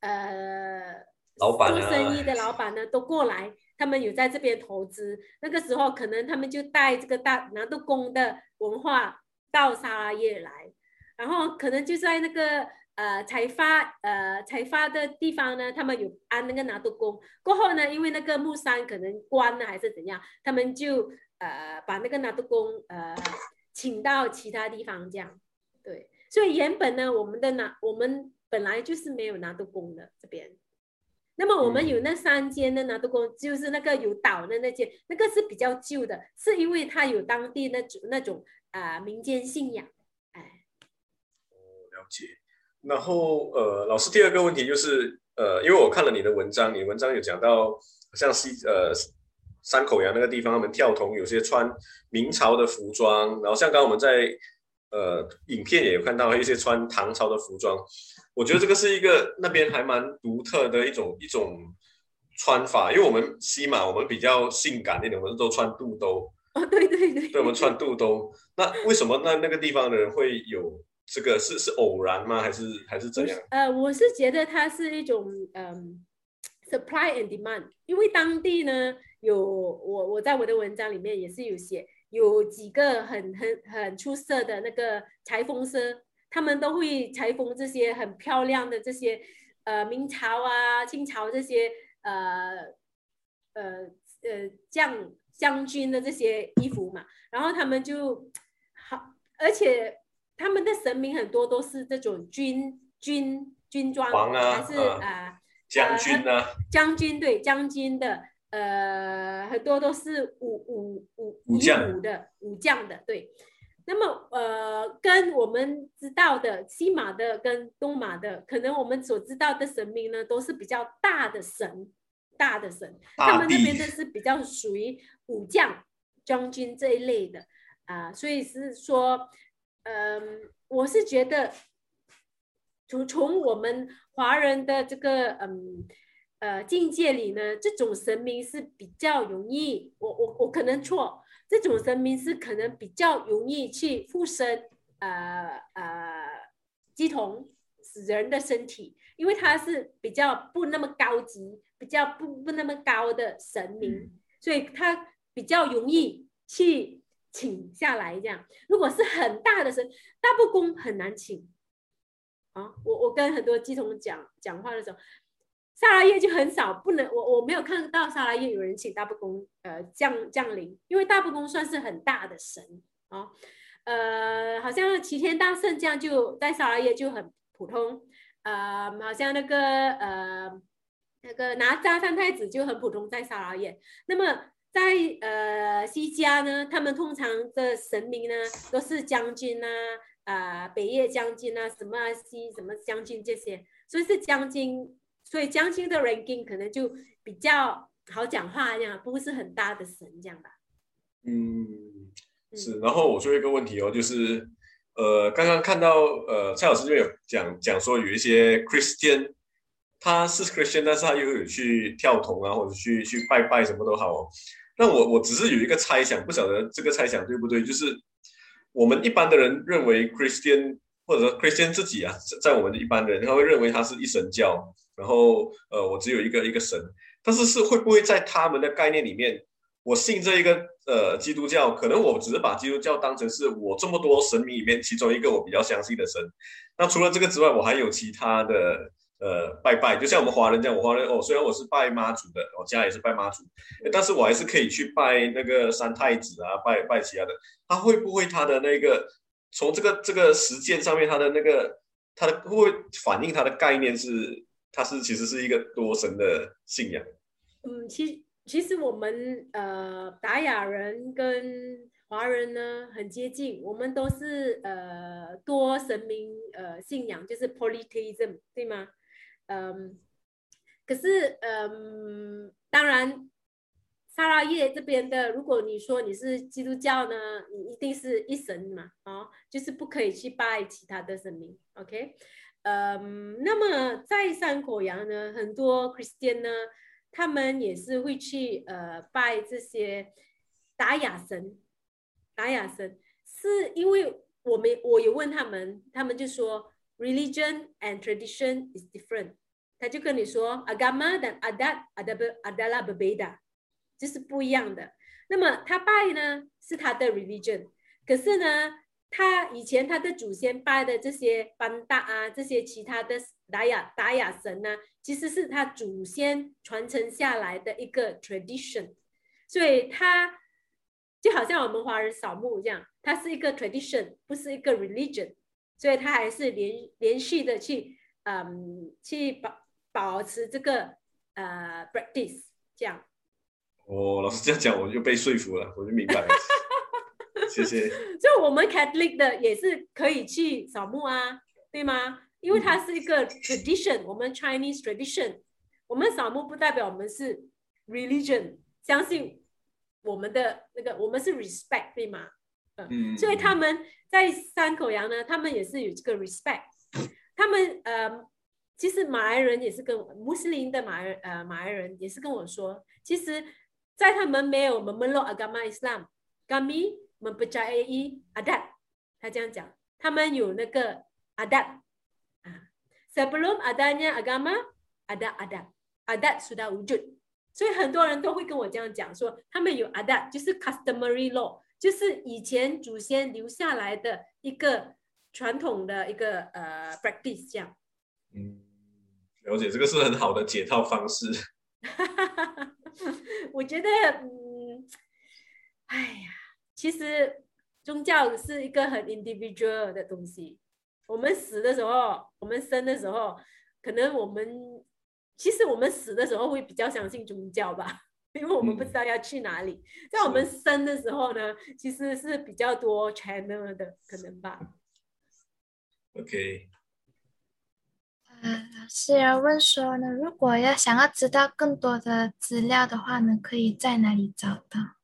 呃。呃老板做生意的老板呢，都过来，他们有在这边投资。那个时候，可能他们就带这个大拿督公的文化到沙拉越来，然后可能就在那个呃采发呃采发的地方呢，他们有安那个拿督公。过后呢，因为那个木山可能关了还是怎样，他们就呃把那个拿督公呃请到其他地方这样。对，所以原本呢，我们的拿我们本来就是没有拿督公的这边。那么我们有那三间的拿督公，就是那个有岛的那间，那个是比较旧的，是因为它有当地那种那种啊、呃、民间信仰，哎了。解。然后呃，老师第二个问题就是呃，因为我看了你的文章，你文章有讲到像西呃山口洋那个地方，他们跳童有些穿明朝的服装，然后像刚刚我们在呃影片也有看到一些穿唐朝的服装。我觉得这个是一个那边还蛮独特的一种一种穿法，因为我们西马我们比较性感一点，我们都穿肚兜。哦，对对对，对，我们穿肚兜。那为什么那那个地方的人会有这个？是是偶然吗？还是还是怎样？呃，我是觉得它是一种嗯，supply and demand，因为当地呢有我我在我的文章里面也是有写，有几个很很很出色的那个裁缝师，他们都会裁缝这些很漂亮的这些呃明朝啊、清朝这些呃呃呃将。将军的这些衣服嘛，然后他们就好，而且他们的神明很多都是这种军军军装，啊、还是啊、呃、将军呢、啊？将军对将军的，呃，很多都是武武武武武的武将的对。那么呃，跟我们知道的西马的跟东马的，可能我们所知道的神明呢，都是比较大的神。大的神，他们那边的是比较属于武将、将军这一类的啊、呃，所以是说，嗯、呃，我是觉得从从我们华人的这个嗯呃境界里呢，这种神明是比较容易，我我我可能错，这种神明是可能比较容易去附身呃呃乩童死人的身体，因为它是比较不那么高级。比较不不那么高的神明，嗯、所以他比较容易去请下来。这样，如果是很大的神，大不公很难请。啊，我我跟很多鸡同讲讲话的时候，萨拉耶就很少，不能我我没有看到萨拉耶有人请大布公呃降降临，因为大布公算是很大的神啊，呃，好像齐天大圣这样就在萨拉耶就很普通，呃，好像那个呃。那个哪吒三太子就很普通，在萨拉耶。那么在呃西家呢，他们通常的神明呢都是将军啊，啊、北叶将军啊，什么西什么将军这些，所以是将军，所以江青的 ranking 可能就比较好讲话这样，不是很大的神这样吧。嗯，是。然后我说一个问题哦，就是呃刚刚看到呃蔡老师这边有讲讲说有一些 Christian。他是 Christian，但是他又有去跳童啊，或者去去拜拜什么都好哦。那我我只是有一个猜想，不晓得这个猜想对不对？就是我们一般的人认为 Christian 或者说 Christian 自己啊，在我们的一般人他会认为他是一神教，然后呃我只有一个一个神。但是是会不会在他们的概念里面，我信这一个呃基督教，可能我只是把基督教当成是我这么多神明里面其中一个我比较相信的神。那除了这个之外，我还有其他的。呃，拜拜，就像我们华人这样，我华人哦，虽然我是拜妈祖的，我家也是拜妈祖，但是我还是可以去拜那个三太子啊，拜拜其他的。他会不会他的那个从这个这个实践上面，他的那个他的会不会反映他的概念是，他是其实是一个多神的信仰？嗯，其其实我们呃达雅人跟华人呢很接近，我们都是呃多神明呃信仰，就是 polytheism，对吗？嗯，可是嗯，当然，萨拉叶这边的，如果你说你是基督教呢，你一定是一神嘛，哦，就是不可以去拜其他的神明，OK？嗯，那么在山口洋呢，很多 Christian 呢，他们也是会去呃拜这些达雅神，达雅神是因为我们我有问他们，他们就说 religion and tradition is different。他就跟你说，agama dan adat adalah berbeda，就是不一样的。那么他拜呢是他的 religion，可是呢，他以前他的祖先拜的这些班达啊，这些其他的达雅达雅神呢，其实是他祖先传承下来的一个 tradition，所以他就好像我们华人扫墓这样，它是一个 tradition，不是一个 religion，所以他还是连连续的去嗯去保。保持这个呃 practice 这样。哦，老师这样讲，我就被说服了，我就明白了。谢谢。就我们 Catholic 的也是可以去扫墓啊，对吗？因为它是一个 tradition，我们 Chinese tradition，我们扫墓不代表我们是 religion，相信我们的那个，我们是 respect，对吗？嗯，所以他们在三口洋呢，他们也是有这个 respect，他们呃，其实马来人也是跟穆斯林的马来呃马来人也是跟我说，其实，在他们没有 memeluk agama Islam，kami mempercayai adat，他这样讲，他们有那个 adat。Sebelum adanya agama, ada adat，adat sudah wujud，所以很多人都会跟我这样讲，说他们有 adat，就是 customary law，就是以前祖先留下来的一个传统的一个呃 practice，这样。嗯，了解，这个是很好的解套方式。我觉得，嗯，哎呀，其实宗教是一个很 individual 的东西。我们死的时候，我们生的时候，可能我们其实我们死的时候会比较相信宗教吧，因为我们不知道要去哪里。嗯、在我们生的时候呢，其实是比较多 channel 的可能吧。OK。呃，老师要问说呢，如果要想要知道更多的资料的话呢，可以在哪里找到？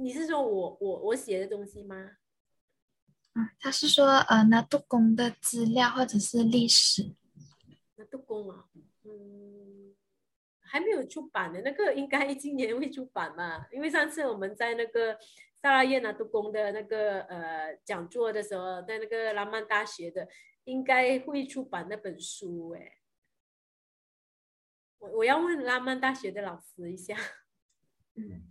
你是说我我我写的东西吗？嗯，他是说呃，拿杜工的资料或者是历史。拿杜工啊，嗯，还没有出版的那个，应该今年会出版嘛？因为上次我们在那个萨拉耶拿杜工的那个呃讲座的时候，在那个拉曼大学的，应该会出版那本书哎。我我要问拉曼大学的老师一下。嗯。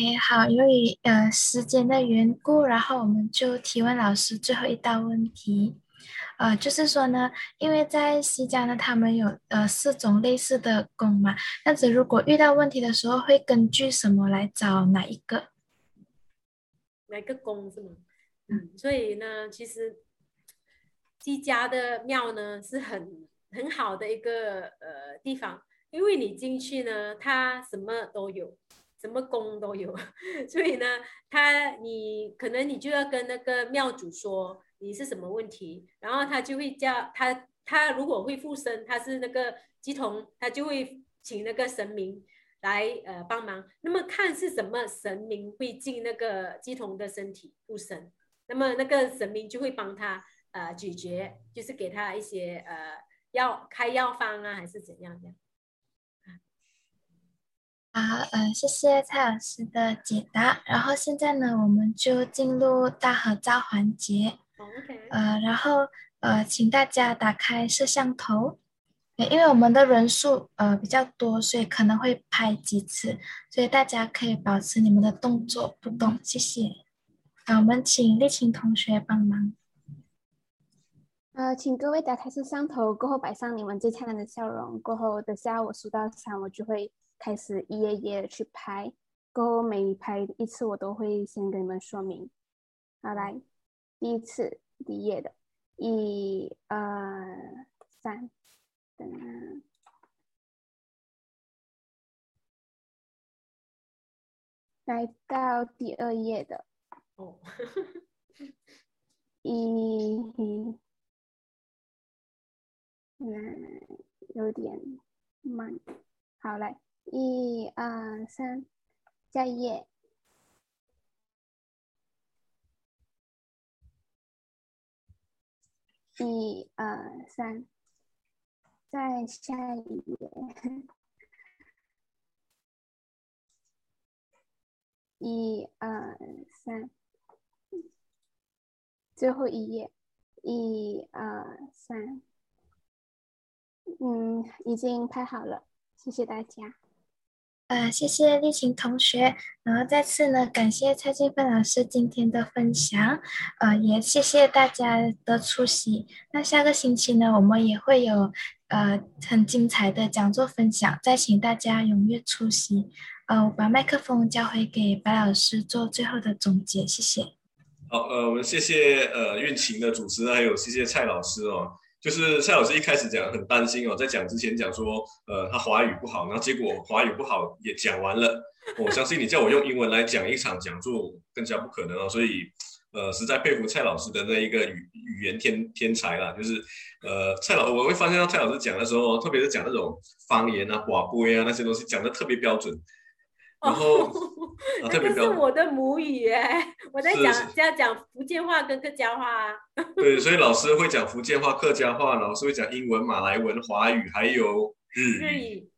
OK，好，由于呃时间的缘故，然后我们就提问老师最后一道问题，呃，就是说呢，因为在西家呢，他们有呃四种类似的宫嘛，但是如果遇到问题的时候，会根据什么来找哪一个？哪个宫是吗？嗯，所以呢，其实西家的庙呢是很很好的一个呃地方，因为你进去呢，它什么都有。什么宫都有，所以呢，他你可能你就要跟那个庙主说你是什么问题，然后他就会叫他他如果会附身，他是那个乩童，他就会请那个神明来呃帮忙。那么看是什么神明会进那个乩童的身体附身，那么那个神明就会帮他呃解决，就是给他一些呃药开药方啊，还是怎样的。好，呃，谢谢蔡老师的解答。然后现在呢，我们就进入大合照环节。OK。呃，然后呃，请大家打开摄像头，因为我们的人数呃比较多，所以可能会拍几次，所以大家可以保持你们的动作不动。谢谢。好，我们请丽琴同学帮忙。呃，请各位打开摄像头，过后摆上你们最灿烂的笑容。过后，等下我数到三，我就会。开始一页页的去拍，过后每拍一次我都会先给你们说明。好，来，第一次第一页的，一、二、三，等，来到第二页的，哦，一，嗯，有点慢，好，来。一二三，下一页。一二三，再下一页。一二三，最后一页。一二三，嗯，已经拍好了，谢谢大家。呃，谢谢丽琴同学，然后再次呢，感谢蔡静芬老师今天的分享，呃，也谢谢大家的出席。那下个星期呢，我们也会有呃很精彩的讲座分享，再请大家踊跃出席。呃，我把麦克风交回给白老师做最后的总结，谢谢。好，呃，我们谢谢呃运琴的主持人，还有谢谢蔡老师哦。就是蔡老师一开始讲很担心哦，在讲之前讲说，呃，他华语不好，然后结果华语不好也讲完了。我相信你叫我用英文来讲一场讲座，更加不可能哦。所以，呃，实在佩服蔡老师的那一个语语言天天才啦。就是，呃，蔡老，我会发现到蔡老师讲的时候，特别是讲那种方言啊、广播啊那些东西，讲的特别标准。然后，哦啊、特别标准。那是我的母语哎，我在讲要讲福建话跟客家话啊。对，所以老师会讲福建话、客家话，老师会讲英文、马来文、华语，还有日语。日语。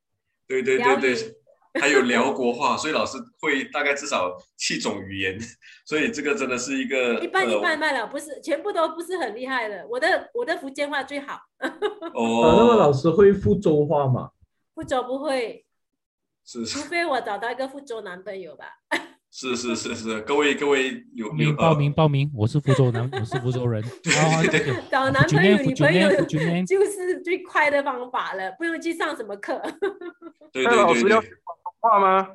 对对对对。还有辽国话，所以老师会大概至少七种语言，所以这个真的是一个一般一般般了，不是全部都不是很厉害的。我的我的福建话最好。哦、啊，那么老师会福州话吗？福州不会，是，除非我找到一个福州男朋友吧。是是是是，各位各位有有报名报名报名，我是福州男，我是福州人。找男朋友女朋友 就是最快的方法了，不用去上什么课。对对对对。话吗？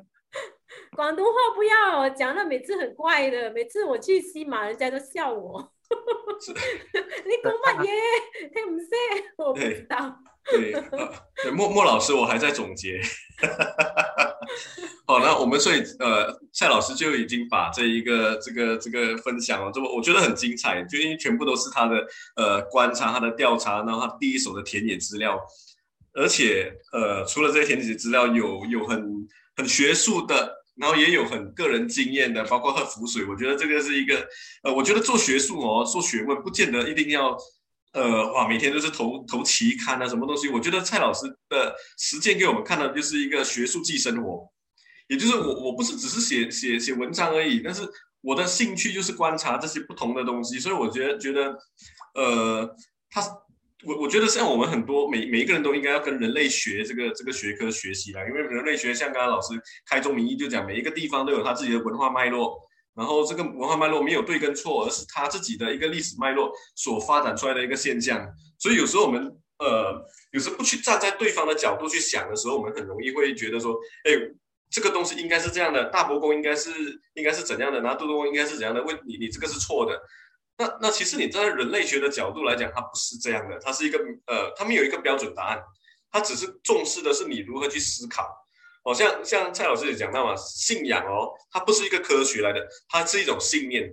广东话不要，我讲的每次很怪的，每次我去西马，人家都笑我。你讲乜嘢？听唔识？我不知道。对，莫莫老师，我还在总结。好，那我们所以呃，蔡老师就已经把这一个这个这个分享了，这么我觉得很精彩，就因为全部都是他的呃观察，他的调查，然后他第一手的田野资料。而且，呃，除了这些填写资料有有很很学术的，然后也有很个人经验的，包括喝浮水，我觉得这个是一个，呃，我觉得做学术哦，做学问不见得一定要，呃，哇，每天都是投投期刊啊，什么东西？我觉得蔡老师的实践给我们看的就是一个学术即生活，也就是我我不是只是写写写文章而已，但是我的兴趣就是观察这些不同的东西，所以我觉得觉得，呃，他。我我觉得像我们很多每每一个人都应该要跟人类学这个这个学科学习啦，因为人类学像刚刚老师开宗明义就讲，每一个地方都有他自己的文化脉络，然后这个文化脉络没有对跟错，而是他自己的一个历史脉络所发展出来的一个现象。所以有时候我们呃，有时候不去站在对方的角度去想的时候，我们很容易会觉得说，哎，这个东西应该是这样的，大伯公应该是应该是怎样的，然后杜杜公应该是怎样的，问你你这个是错的。那那其实你站在人类学的角度来讲，它不是这样的，它是一个呃，它没有一个标准答案，它只是重视的是你如何去思考。哦，像像蔡老师也讲到嘛，信仰哦，它不是一个科学来的，它是一种信念。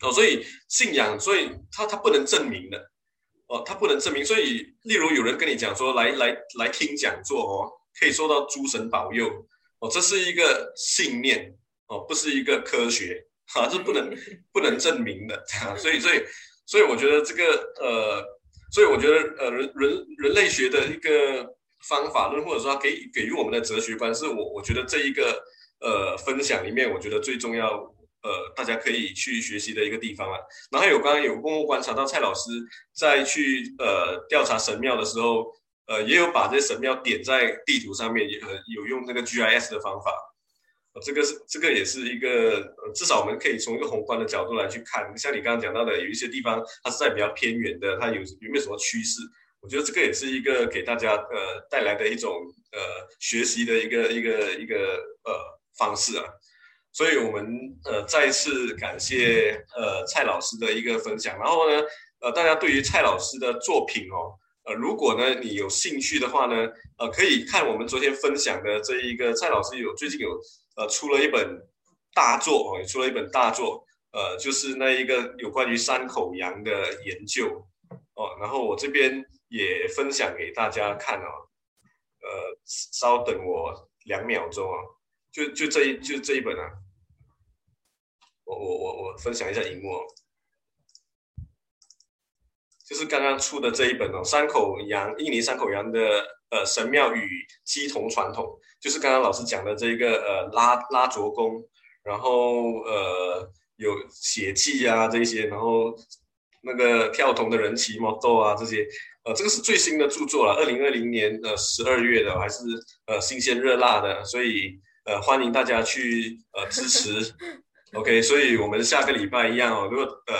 哦，所以信仰，所以它它不能证明的。哦，它不能证明。所以，例如有人跟你讲说，来来来听讲座哦，可以受到诸神保佑。哦，这是一个信念。哦，不是一个科学。啊，这不能 不能证明的，啊，所以所以所以我觉得这个呃，所以我觉得呃人人人类学的一个方法论，或者说给给予我们的哲学观，是我我觉得这一个呃分享里面，我觉得最重要呃大家可以去学习的一个地方了。然后有刚刚有共同观察到蔡老师在去呃调查神庙的时候，呃也有把这神庙点在地图上面，也有用那个 GIS 的方法。这个是这个也是一个，至少我们可以从一个宏观的角度来去看。像你刚刚讲到的，有一些地方它是在比较偏远的，它有有没有什么趋势？我觉得这个也是一个给大家呃带来的一种呃学习的一个一个一个呃方式啊。所以我们呃再次感谢呃蔡老师的一个分享。然后呢，呃大家对于蔡老师的作品哦，呃如果呢你有兴趣的话呢，呃可以看我们昨天分享的这一个蔡老师有最近有。呃，出了一本大作哦，也出了一本大作，呃，就是那一个有关于山口洋的研究哦。然后我这边也分享给大家看哦。呃，稍等我两秒钟哦，就就这一就这一本啊。我我我我分享一下荧幕哦，就是刚刚出的这一本哦，山口洋，印尼山口洋的呃神庙与乩童传统。就是刚刚老师讲的这个呃拉拉卓公，然后呃有血祭啊这些，然后那个跳铜的人骑摩托啊这些，呃这个是最新的著作了，二零二零年呃十二月的，还是呃新鲜热辣的，所以呃欢迎大家去呃支持，OK，所以我们下个礼拜一样哦，如果呃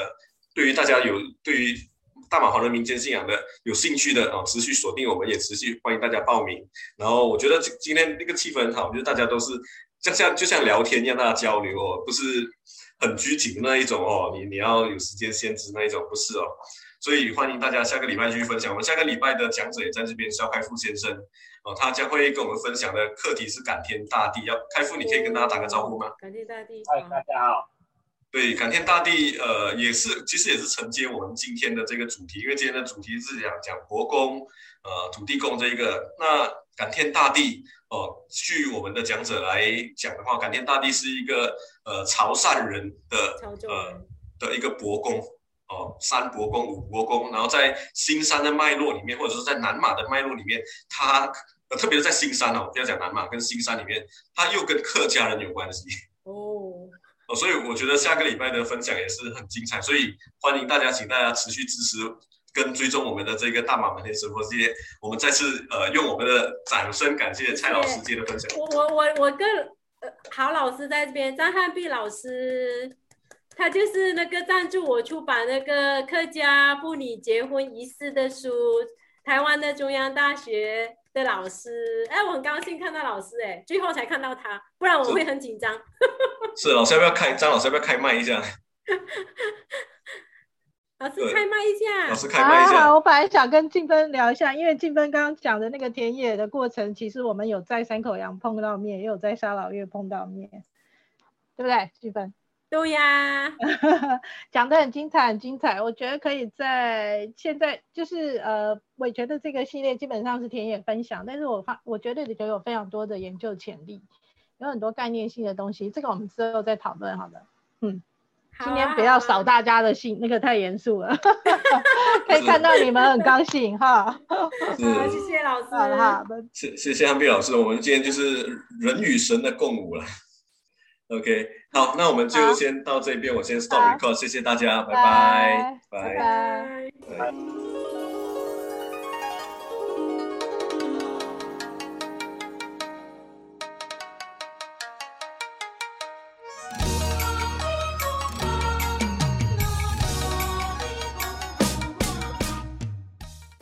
对于大家有对于。大马华人民间信仰的有兴趣的啊，持续锁定，我们也持续欢迎大家报名。然后我觉得今今天那个气氛很好，就是大家都是像像就像聊天一样，大家交流哦，不是很拘谨的那一种哦。你你要有时间限制那一种，不是哦。所以欢迎大家下个礼拜继续分享。我们下个礼拜的讲者也在这边，肖开复先生哦，他将会跟我们分享的课题是感天大地。要开复，你可以跟大家打个招呼吗？感天大地，嗨，大家好。对，感天大地，呃，也是其实也是承接我们今天的这个主题，因为今天的主题是讲讲国公，呃，土地公这一个。那感天大地，哦、呃，据我们的讲者来讲的话，感天大地是一个呃潮汕人的呃的一个伯公。哦，三伯公、五伯公，然后在新山的脉络里面，或者是在南马的脉络里面，他呃，特别是在新山哦，不要讲南马，跟新山里面，他又跟客家人有关系哦哦，所以我觉得下个礼拜的分享也是很精彩，所以欢迎大家，请大家持续支持跟追踪我们的这个大马满天神佛系列，我们再次呃用我们的掌声感谢蔡老师今天的分享。我我我我跟呃郝老师在这边，张汉碧老师。他就是那个赞助我出版那个客家妇女结婚仪式的书，台湾的中央大学的老师，哎，我很高兴看到老师，哎，最后才看到他，不然我会很紧张。是，是老师要不要开？张老师要不要开麦一下？老师开麦一下。老师开麦一下。啊，我本来想跟静芬聊一下，因为静芬刚刚讲的那个田野的过程，其实我们有在山口洋碰到面，也有在沙老月碰到面，对不对，静芬？对呀，讲的很精彩，很精彩。我觉得可以在现在，就是呃，我觉得这个系列基本上是田野分享，但是我发，我觉得里头有非常多的研究潜力，有很多概念性的东西。这个我们之后再讨论，好的。嗯，啊、今天不要扫大家的兴，那个太严肃了。可以看到你们很高兴哈。是，谢谢老师。好，谢谢谢安碧老师，我们今天就是人与神的共舞了。OK，好，那我们就先到这边，我先 stop record，谢谢大家，拜拜，拜拜，拜。